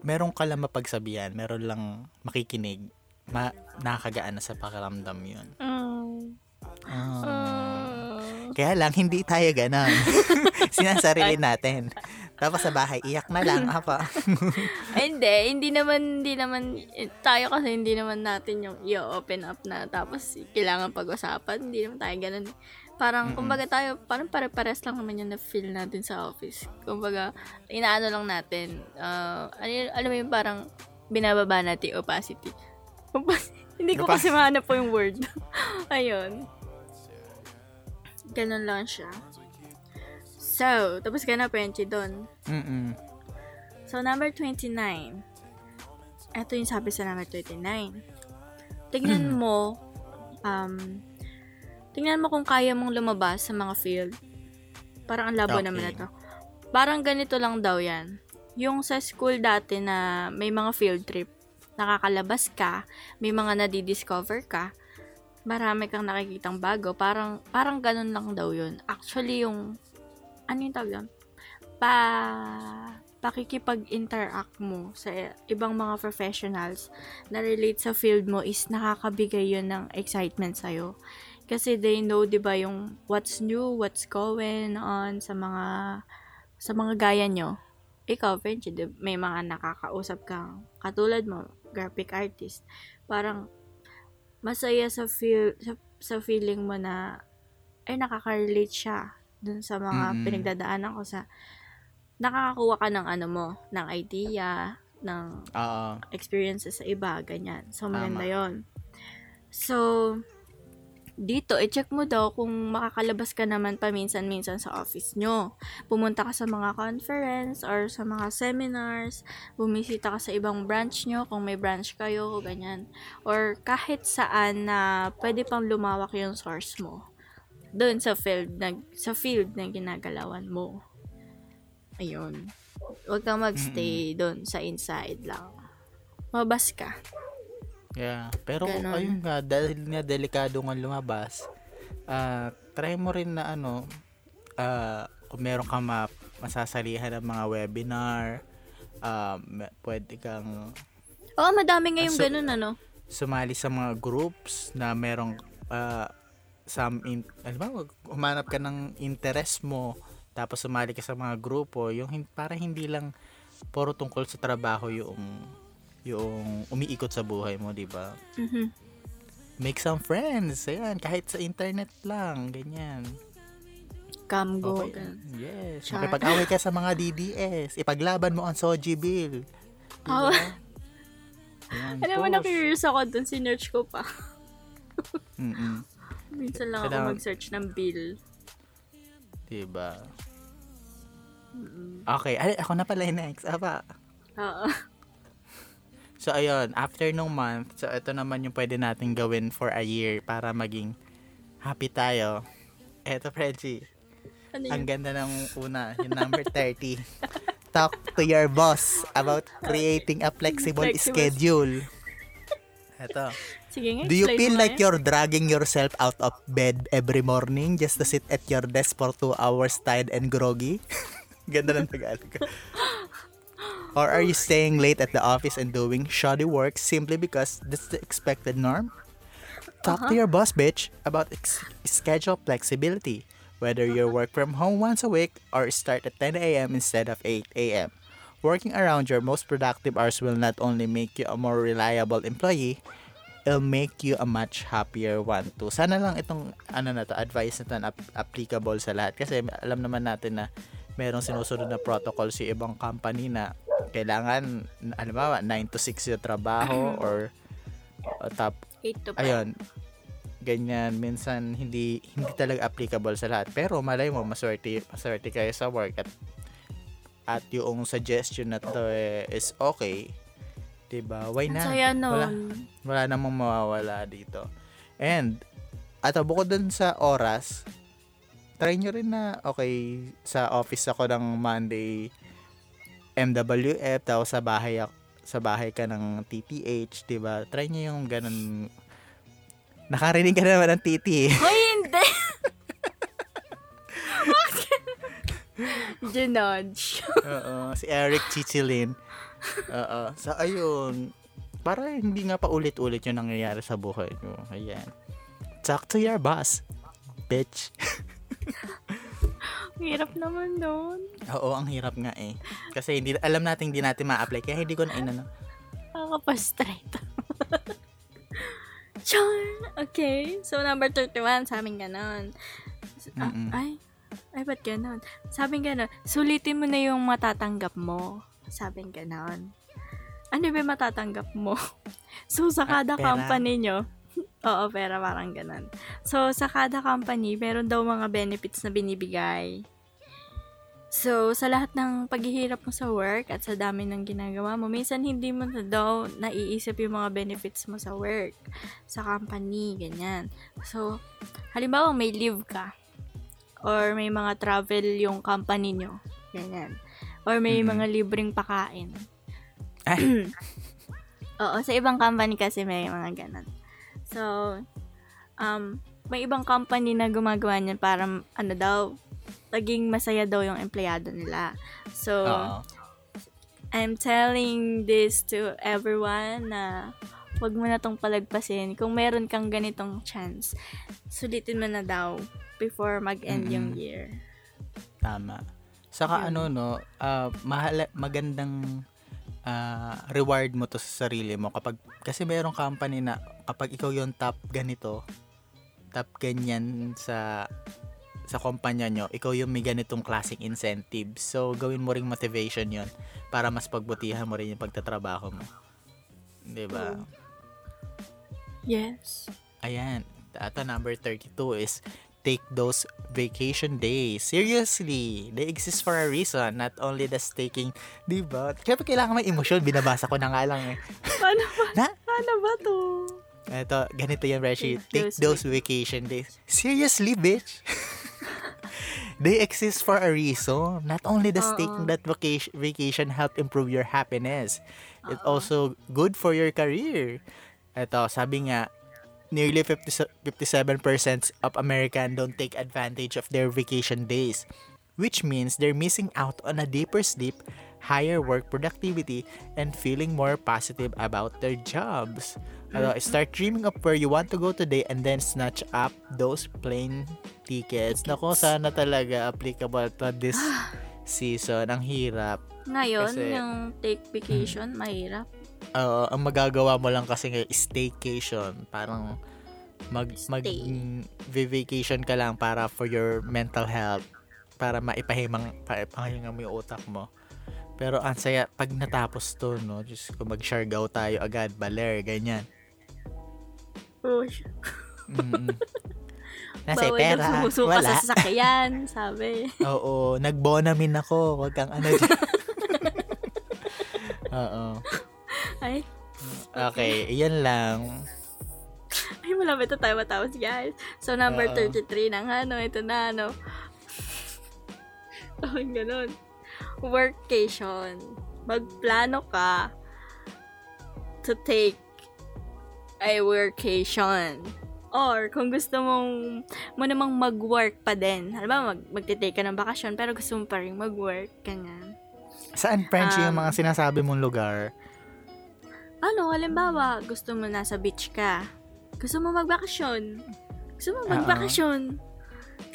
meron ka lang mapagsabihan meron lang makikinig ma nakakagaan na sa pakiramdam yun. Mm. Ah. Ah. kaya lang hindi tayo ganon sinasarili natin tapos sa bahay iyak na lang Ay, hindi, hindi naman, hindi naman, tayo kasi hindi naman natin yung i-open up na tapos kailangan pag-usapan, hindi naman tayo ganun. Parang, Mm-mm. kumbaga tayo, parang pare-pares lang naman yung na-feel natin sa office. Kumbaga, inaano lang natin, ah, ano alam mo yung parang binababa natin opacity. Opa- hindi ko Opa- kasi mahanap po yung word. Ayun. Ganun lang siya. So, tapos ka na, Penchi, doon. Mm-mm. So, number 29. Ito yung sabi sa number 29. Tingnan mo, um, tingnan mo kung kaya mong lumabas sa mga field. Parang ang labo Okay. naman na to. Parang ganito lang daw yan. Yung sa school dati na may mga field trip, nakakalabas ka, may mga nadidiscover ka, marami kang nakikitang bago, parang, parang ganun lang daw yun. Actually, yung, ano yung tawag doon? Pa, pakikipag-interact mo sa ibang mga professionals na relate sa field mo is nakakabigay yun ng excitement sa'yo. Kasi they know, di ba, yung what's new, what's going on sa mga sa mga gaya nyo. Ikaw, Frenchie, may mga nakakausap kang katulad mo, graphic artist. Parang masaya sa feel sa, sa feeling mo na ay nakaka-relate siya dun sa mga Mm-mm. pinagdadaanan ko sa nakakakuha ka ng ano mo, ng idea, ng Oo. experiences sa iba, ganyan. So, maganda Tama. yon So, dito, i-check mo daw kung makakalabas ka naman paminsan-minsan sa office nyo. Pumunta ka sa mga conference or sa mga seminars, bumisita ka sa ibang branch nyo kung may branch kayo, ganyan. Or kahit saan na pwede pang lumawak yung source mo. Doon sa field na, sa field na ginagalawan mo. Ayun. Huwag kang magstay doon sa inside lang. Mabas ka. Yeah. Pero Ganon. ayun nga, dahil nga delikado nga lumabas, ah try mo rin na ano, ah kung meron ka ma- masasalihan ng mga webinar, um, pwede kang Oo, madami ngayong Ah, so- ganun, ano? sumali sa mga groups na merong ah, some in, ano ba, humanap ka ng interest mo tapos sumali ka sa mga grupo yung para hindi lang puro tungkol sa trabaho yung yung umiikot sa buhay mo, di ba? Mhm. Make some friends. Ayan, kahit sa internet lang, ganyan. Come go. Okay. ganun. Yes. Char. Makipag-away ka sa mga DDS. Ipaglaban mo ang Soji Bill. Oo. Ayan, Alam mo, na-curious ako dun. Sinearch ko pa. Mm-mm. Minsan lang ako Kailangan- mag-search ng bill. Diba? Mm-mm. Okay, ay, ako na pala yung next. Aba. Oo. So, ayun, after nung month, so ito naman yung pwede natin gawin for a year para maging happy tayo. Eto, Frenchie. Ano Ang ganda ng una, yung number 30. Talk to your boss about creating a flexible, Flexible. schedule. Eto. Sige nga, Do you feel like you're dragging yourself out of bed every morning just to sit at your desk for two hours tired and groggy? Ganda ng Tagalog. Or are you staying late at the office and doing shoddy work simply because that's the expected norm? Talk to uh-huh. your boss, bitch, about ex- schedule flexibility. Whether you uh-huh. work from home once a week or start at 10 a.m. instead of 8 a.m. Working around your most productive hours will not only make you a more reliable employee, it'll make you a much happier one too. Sana lang itong ano na to, advice na to ap- applicable sa lahat. Kasi alam naman natin na merong sinusunod na protocol sa ibang company na kailangan alam mo 9 to 6 yung trabaho or uh, top 8 to 5. ayun ganyan. Minsan hindi hindi talaga applicable sa lahat. Pero malay mo maswerte maswerte kayo sa work at at yung suggestion na to eh, is okay 'di ba why not saya wala, nun. wala namang mawawala dito. And, at bukod dun sa oras, try nyo rin na, okay, sa office ako ng Monday, MWF, tapos sa bahay, ak- sa bahay ka ng TTH, di ba? Try nyo yung ganun. Nakarinig ka na naman ng TT. Hoy, hindi! Ginodge. Oo, si Eric Chichilin. Oo. So, ayun. Para hindi nga pa ulit-ulit yung nangyayari sa buhay mo. Ayan. Talk to your boss, bitch. Hirap naman doon. Oo, ang hirap nga eh. Kasi hindi, alam natin hindi natin ma-apply. Kaya hindi ko na inano. Nakakapastraight. Char! Okay. So, number 31, sa amin ganon. Ah, Mm-mm. ay, ay, ba't ganon? Sabi ganon, sulitin mo na yung matatanggap mo. Sabi ganon. Ano ba matatanggap mo? so, sa Ah, kada company nyo, oo, pera parang ganon. So, sa kada company, meron daw mga benefits na binibigay. So, sa lahat ng paghihirap mo sa work at sa dami ng ginagawa mo, minsan hindi mo na daw naiisip yung mga benefits mo sa work, sa company, ganyan. So, halimbawa may leave ka, or may mga travel yung company nyo, ganyan. Or may Mhm. mga libreng pakain. Ay. Oo, sa ibang company kasi may mga ganon. So, um, may ibang company na gumagawa niyan para, ano daw, maging masaya daw yung empleyado nila. So, Oo. I'm telling this to everyone na wag mo na tong palagpasin. Kung meron kang ganitong chance, sulitin mo na daw before mag-end yung Mm-mm. year. Tama. Saka Yun. ano no, ah, mahal magandang ah, reward mo to sa sarili mo kapag kasi mayroong company na kapag ikaw yung top ganito, top ganyan sa sa kumpanya nyo, ikaw yung may ganitong klaseng incentive. So, gawin mo ring motivation yon para mas pagbutihan mo rin yung pagtatrabaho mo. 'Di ba? Yes. Ayan. Ito, number 32 is take those vacation days. Seriously, they exist for a reason. Not only the taking, di ba? Siyempre, kailangan may emosyon. Binabasa ko na nga lang eh. Paano ba? Na? Paano ba to? Ito, ganito yan, Reshi. Take those vacation days. Seriously, bitch? they exist for a reason. Not only does Oo. taking that vacation, vacation help improve your happiness, it Oo. also good for your career. Ito, sabi nga, nearly 50, 57% of American don't take advantage of their vacation days, which means they're missing out on a deeper sleep, higher work productivity, and feeling more positive about their jobs. Ano, start dreaming of where you want to go today and then snatch up those plane tickets. Nako, sana talaga applicable to this season. Ang hirap. Ngayon, Kasi- yung take vacation, mahirap. Oo, ang magagawa mo lang kasi ngayon staycation. Parang mag mag vacation ka lang para for your mental health para maipahimang paipahinga mo yung utak mo. Pero ang saya pag natapos to, no, just kung mag-shargaw tayo agad, baler, ganyan. Oh, Mm. Nasa bawal pera, sumusuka wala. sa sasakyan, sabi. Oo, nagbonamin ako, wag kang ano. Oo. Ay, Okay, iyan lang. ay malapit na tayo matapos, guys. So, number Oo. 33 na nga, no? Ito na, no? Oh, ganun. Workation. Magplano ka to take a workation. Or, kung gusto mong, mo namang mag-work pa din. Alam ba, mag, magtitake ka ng bakasyon, pero gusto mo pa rin mag-work. Ganyan. Saan, French, yung Um, mga sinasabi mong lugar? Ano, halimbawa, gusto mo nasa beach ka. Gusto mo magbakasyon. Gusto mo Oo. magbakasyon.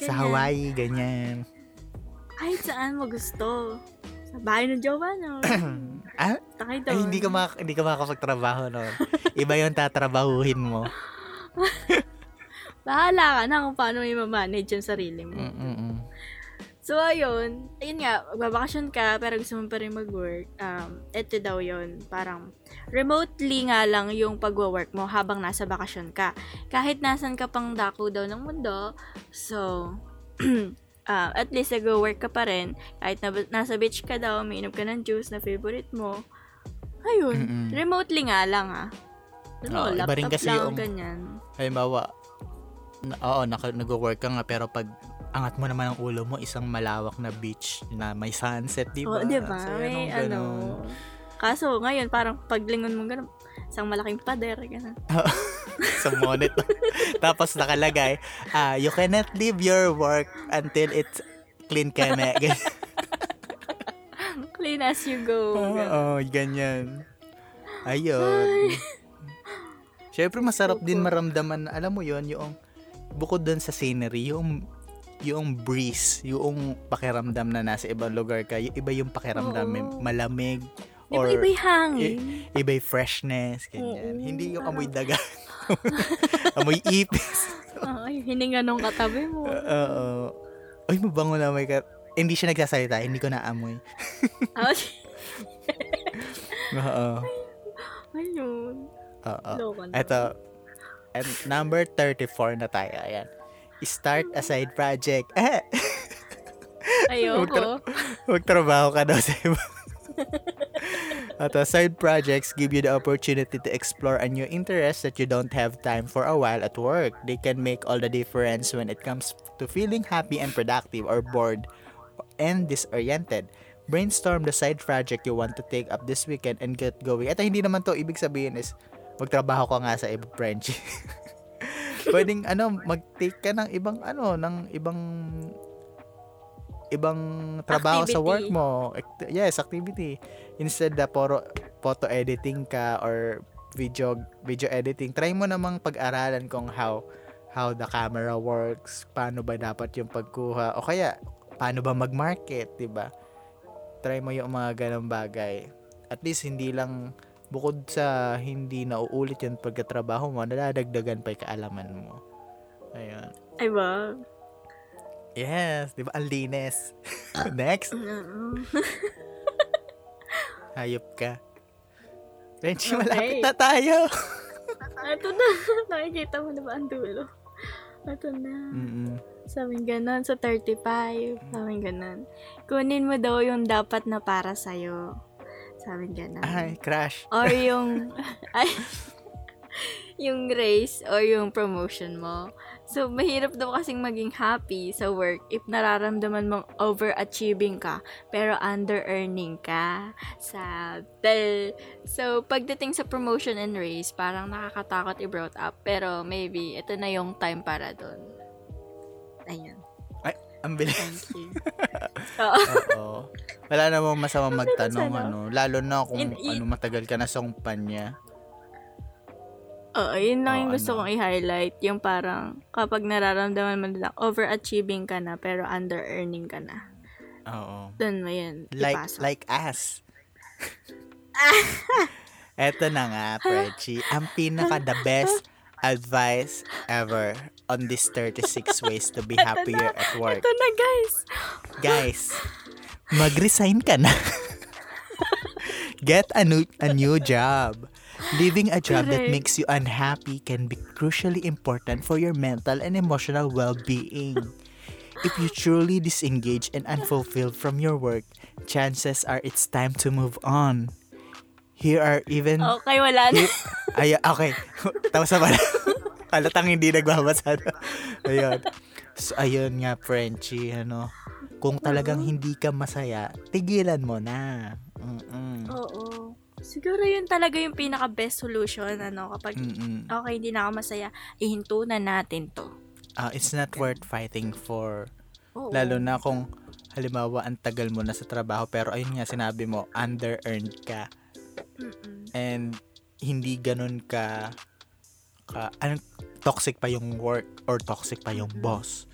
Sa. Hawaii, ganyan. Kahit saan mo gusto. Sa bahay ng jowa, no? Ah, ay, hindi ka, mak- hindi ka makakapagtrabaho no. Iba yung tatrabahuhin mo. Bahala ka na kung paano mo manage yung sarili mo. Mm-mm. So, ayun. Ayun nga, magbabakasyon ka, pero gusto mo pa rin mag-work. Um, ito daw yun. Parang, remotely nga lang yung pag-work mo habang nasa bakasyon ka. Kahit nasan ka pang dako daw ng mundo. So, uh, at least nag-work ka pa rin. Kahit na, nasa beach ka daw, umiinom ka ng juice na favorite mo. Ayun. Mm-mm. Remotely nga lang, ah. Ano, Oo, iba laptop rin kasi lang, yung- ganyan. Halimbawa, na, oo, naka, nag-work ka nga, pero pag angat mo naman ang ulo mo, isang malawak na beach na may sunset, di ba? Oo, di ba? So, May ano. Kaso, ngayon, parang paglingon mo ganun, isang malaking pader, ganun. sa monitor. Tapos nakalagay, ah, you cannot leave your work until it's clean. Ganyan. Clean as you go. Oo, ganyan. Ayun. Siyempre, masarap din maramdaman, alam mo yon yung bukod dun sa scenery, yung yung breeze, yung pakiramdam na nasa ibang lugar ka, yung iba yung pakiramdam, Oo. malamig, or iba yung hangin? iba yung freshness, ganyan. Oo, Hindi yung amoy daga. amoy ipis. Ay, hininga nung katabi mo. Oo. Ay, mabango na may ka... Hindi siya nagsasalita, hindi ko naamoy. Ah, Oo. Ayun. Oo. Loko na. Ito, and number 34 na tayo. Ayan. Start a side project. Eh, Ayoko. magtrabaho ka daw sa iba. Ito, side projects give you the opportunity to explore a new interest that you don't have time for a while at work. They can make all the difference when it comes to feeling happy and productive or bored and disoriented. Brainstorm the side project you want to take up this weekend and get going. Ito, hindi naman to ibig sabihin is magtrabaho ka nga sa ibang French. Pwedeng ano, mag-take ka ng ibang ano, ng ibang ibang trabaho sa Activity. work mo. Yes, activity. Instead na poro photo editing ka or video video editing, try mo namang pag-aralan kung how how the camera works, paano ba dapat yung pagkuha, o kaya paano ba mag-market, 'di ba? Try mo yung mga ganong bagay. At least hindi lang bukod sa hindi nauulit yung pagkatrabaho mo, nadadagdagan pa yung kaalaman mo. Ayun. Ay ba? Yes, di ba? Ang linis. Next. hayop ka. Frenchie, Okay. malapit na tayo. Ito na. Nakikita mo na ba ang dulo? Ito na. Mm-mm. Sabi ganon, sa 35. Sabi ganon. Kunin mo daw yung dapat na para sa'yo. Sabi ganon. Ay, crash. Or yung, ay, yung race or yung promotion mo. So, mahirap daw kasing maging happy sa work if nararamdaman mong overachieving ka, pero under-earning ka. Sabi. So, pagdating sa promotion and race, parang nakakatakot i-brought up, pero maybe ito na yung time para doon. Ayun. Ang bilis. Thank you. Oo. Oo. Wala namang masama magtanong, Sana. ano. Lalo na kung In- ano matagal ka na sa kumpanya. Oo, yun lang Oo, yung gusto ano. kong i-highlight. Yung parang, kapag nararamdaman mo na overachieving ka na, pero under-earning ka na. Oo. Doon mo yun Like, ipasok. like us. Eto na nga, Frenchie. Ang pinaka the best advice ever on this 36 ways to be happier at work. Ito na, guys! Guys, mag-resign ka na. Get a new, a new job. Leaving a job that Correct. makes you unhappy can be crucially important for your mental and emotional well-being. If you truly disengage and unfulfilled from your work, chances are it's time to move on. Here are even Okay, wala na. Ay, okay. Tapos na pala. Halatang hindi nagbabasa. na. Ayun. So, ayun nga, Frenchie, ano. Kung talagang hindi ka masaya, tigilan mo na. Mm-mm. Siguro yun talaga yung pinaka-best solution, ano, kapag Mm-mm. okay, hindi na ako masaya, ihinto na natin to. Ah, it's not worth fighting for. Oo. Lalo na kung, halimbawa, ang tagal mo na sa trabaho, pero ayun nga, sinabi mo, under-earned ka. Mm-mm. And, hindi ganun ka, ka ano, toxic pa yung work or toxic pa yung boss.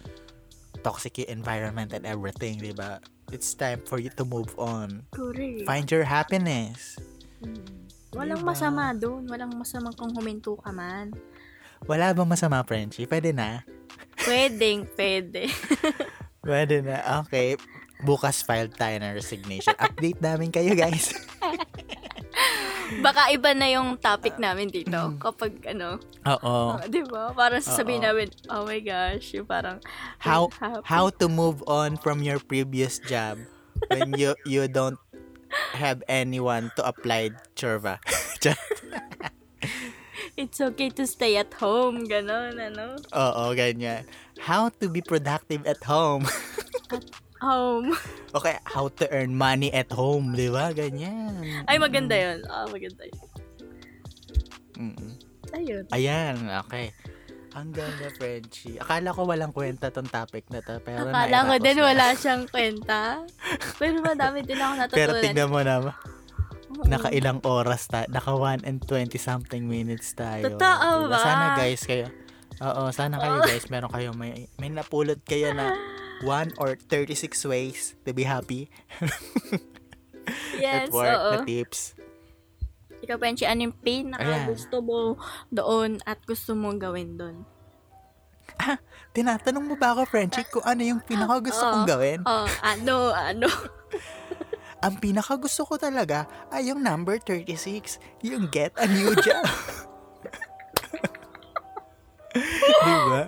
Toxic yung environment and everything, di ba? It's time for you to move on. Correct. Find your happiness. Mm. Walang Diba? masama doon. Walang masama kung huminto ka man. Wala bang masama, Frenchie? Pwede na? Pwedeng, pwede. Pwede na. Okay. Bukas file tayo ng resignation. Update namin kayo, guys. Baka iba na yung topic namin dito. Mm. Kapag ano, Oo. ah, di ba? Para sasabihin namin, oh my gosh, yung parang, How how to move on from your previous job when you you don't have anyone to apply churva. It's okay to stay at home, ganon, ano? Oo, ganyan. How to be productive at home. Home. Okay, how to earn money at home, di ba? Ganyan. Ay, maganda yun. Ah, maganda yun. Mm-mm. Ayun. Ayan, okay. Ang ganda, Frenchie. Akala ko walang kwenta tong topic na to, pero Akala ko din na. wala siyang kwenta. Pero madami din ako natutunan. Pero tignan mo naman, Oo. nakailang oras ta, naka 1 and 20 something minutes tayo. Totoo Diba? ba? Sana guys kayo, oo, sana kayo guys, meron kayo, may, may napulot kayo na 1 or 36 ways to be happy at Yes, work oo. na tips. Ikaw, Penchi, ano yung pinaka Ayan. gusto mo doon at gusto mong gawin doon? Tinatanong mo ba ako, Frenchie, kung ano yung pinaka gusto Oo. kong gawin? Oh, ano, ano? Ang pinaka gusto ko talaga ay yung number 36, yung get a new job. Di ba?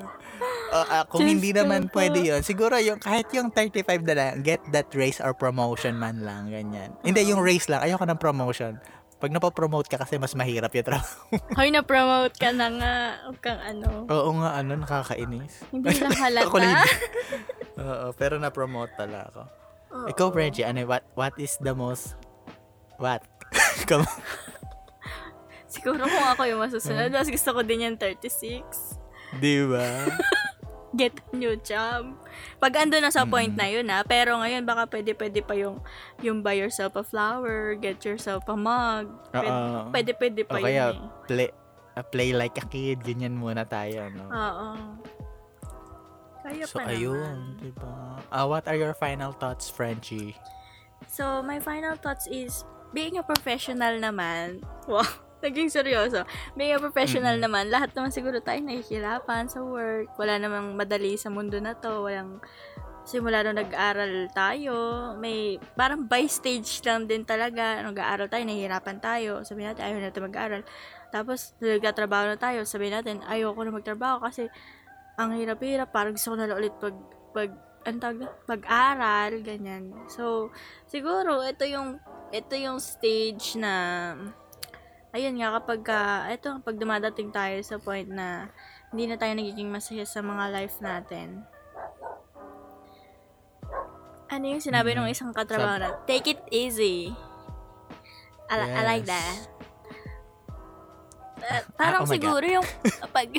Uh, uh, kung Diyos hindi naman po. pwede yun, siguro yung kahit yung 35 na lang, get that raise or promotion man lang, ganyan. Hindi, yung raise lang, ayoko ng promotion. Pag napopromote ka kasi mas mahirap yung trabaho. Hoy, na-promote ka na nga. Huwag kang ano. Oo nga, ano, nakakainis. Hindi lang halata. Oo, pero na-promote pala ako. Oo. Ikaw, Frenchie, ano, what, what is the most, what? Come on. Siguro kung ako yung masusunod, mas gusto ko din yung 36. Di ba? Get a new job. Pag ando na sa point na yun ha, pero ngayon baka pwede-pwede pa yung, yung buy yourself a flower, get yourself a mug. Pwede, pwede-pwede O pa yun kaya, eh. play, uh, play like a kid, ganyan muna tayo, no? Oo. Kaya so, pa ayun, naman. diba? Ah, what are your final thoughts, Frenchie? So, my final thoughts is, being a professional naman, wow, naging seryoso. May professional Mm-mm. naman. Lahat naman siguro tayo nahihirapan sa work. Wala namang madali sa mundo na to. Walang simula nung nag-aral tayo, may parang by stage lang din talaga. Nag-aaral tayo, nahihirapan tayo. Sabihin natin, ayaw natin mag-aral. Tapos, nagtatrabaho na tayo. Sabihin natin, ayoko na magtrabaho kasi ang hirap-hirap. Parang gusto ko na ulit pag, pag, na? Pag-aral, ganyan. So, siguro, ito yung, ito yung stage na, ayun nga, kapag, ka, ito, pag dumadating tayo sa point na, hindi na tayo nagiging masaya sa mga life natin. Ano yung sinabi Mhm. ng isang katrabaho na, take it easy. I, li- I like Yes. that. Uh, parang oh my siguro yung kapag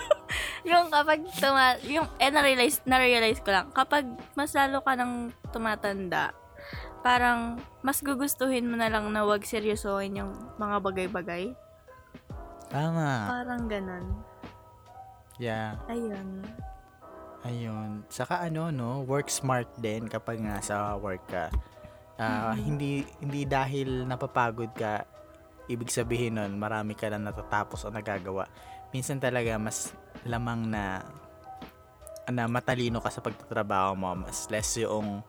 yung kapag tuma yung eh na-realize na-realize ko lang kapag mas lalo ka nang tumatanda parang mas gugustuhin mo na lang na wag seryosohin yung mga bagay-bagay Tama. parang ganon Yeah. ayun Ayun. Saka ano, no, work smart din kapag nasa work ka. Ah, Mhm. hindi hindi dahil napapagod ka, ibig sabihin nun, marami ka na natatapos o nagagawa. Minsan talaga mas lamang na na matalino ka sa pagtatrabaho mo, mas less yung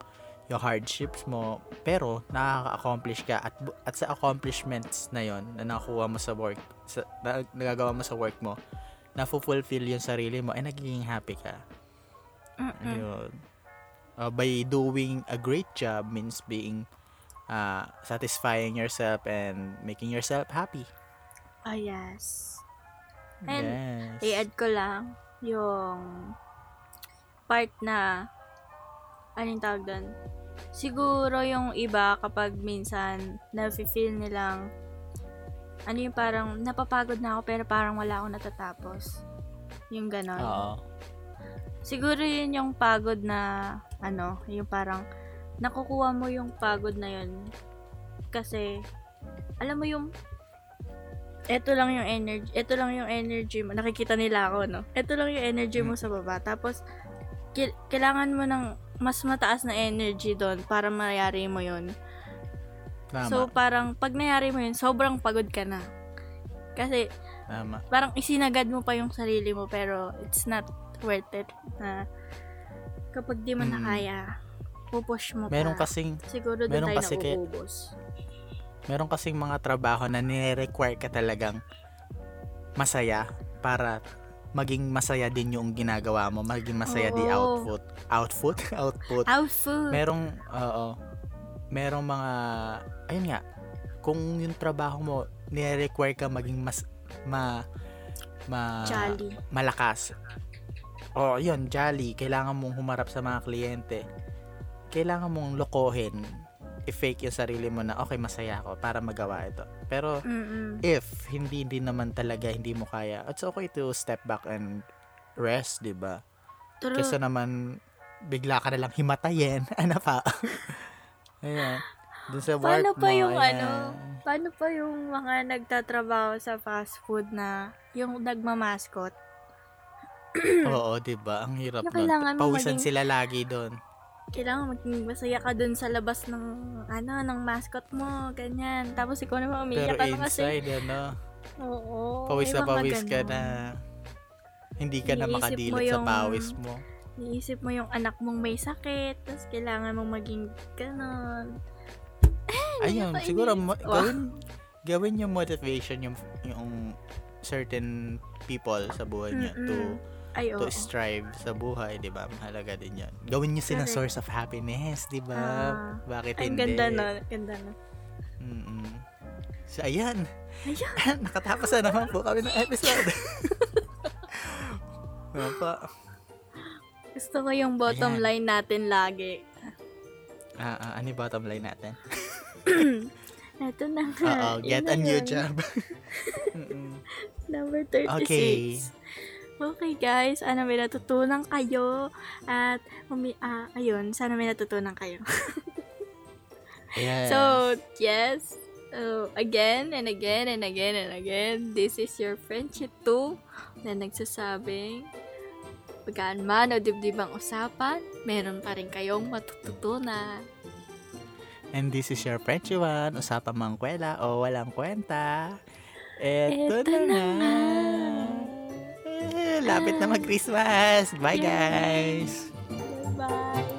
yung hardships mo, pero nakaka-accomplish ka at at sa accomplishments na yon na nakuha mo sa work, sa na, nagagawa mo sa work mo, na fulfill yung sarili mo, ay nagiging happy ka. Mm-mm. Ayun. Uh, by doing a great job means being uh, satisfying yourself and making yourself happy. ah yes And, yes. i-add ko lang yung part na anong tawag doon siguro yung iba kapag minsan na-feel nilang ano yung parang napapagod na ako pero parang wala akong natatapos. Yung ganon. Oo. siguro yun yung pagod na ano yung parang nakukuha mo yung pagod na yun kasi alam mo yung eto lang yung energy eto lang yung energy mo nakikita nila ako no? Eto lang yung energy mo sa baba. Tapos kailangan mo ng mas mataas na energy doon para mayari mo yun Tama. so parang pag nayari mo yun sobrang pagod ka na kasi Tama. parang isinagad mo pa yung sarili mo pero it's not worth it na kapag di mo na Mm. kaya pupush mo Meron pa kasing siguro doon meron tayo kasi nauubos meron kasing mga trabaho na nire-require ka talagang masaya para maging masaya din yung ginagawa mo, maging masaya di output. Output? output. outfit merong oo merong mga ayun nga kung yung trabaho mo nire-require ka maging mas ma ma jolly malakas o yun jolly kailangan mong humarap sa mga kliyente kailangan mong lokohin i-fake yung sarili mo na okay masaya ako para magawa ito pero Mm-mm. if hindi din naman talaga hindi mo kaya it's okay to step back and rest di ba. Kesa naman, bigla ka na lang himatayin. ano pa? Ayan. Dun sa work paano pa mo, yung ayan. ano paano pa yung mga nagtatrabaho sa fast food na yung nagmamaskot Oo, di ba? Ang hirap nun. Pawisan maging- sila lagi doon. Kailangan maging masaya ka dun sa labas ng ano ng mascot mo ganyan tapos ikaw naman umiiyak Pero ka na kasi inside, ano, oo pawis na pawis ka na. Hindi ka na Iniisip mo makadilot sa yung- pawis mo. Iisip mo yung anak mong may sakit, tapos kailangan mong maging ganon. Ayun, siguro mo- Wow. gawin, gawin yung motivation yung, yung certain people sa buhay niyo to Ay, oo. to strive sa buhay, 'di ba? Mahalaga din 'yan. Gawin niyo silang Correct. source of happiness, 'di ba? Ah, Bakit Ang hindi? ganda no, ganda no. Mm-mm. So, ayan. Ayan. Nakatapos na naman po kami ng episode. Ano pa? Gusto ko yung bottom Ayan. line natin lagi. Ah, ah, ano yung bottom line natin? Ito na nga. Oo, get a na new job. Number 36. Okay. Okay guys, sana may natutunan kayo. At, umi ah, ayun, sana may natutunan kayo. Yes. So, yes. So, again and again and again and again, this is your friendship too na nagsasabing pagkaan man o dibdibang usapan, meron pa rin kayong matututunan. And this is your friend Juan, usapang mangkwela o walang kwenta. Eto, Eto na, na nga. nga. Lapit na mag-Christmas. Bye, guys. Bye.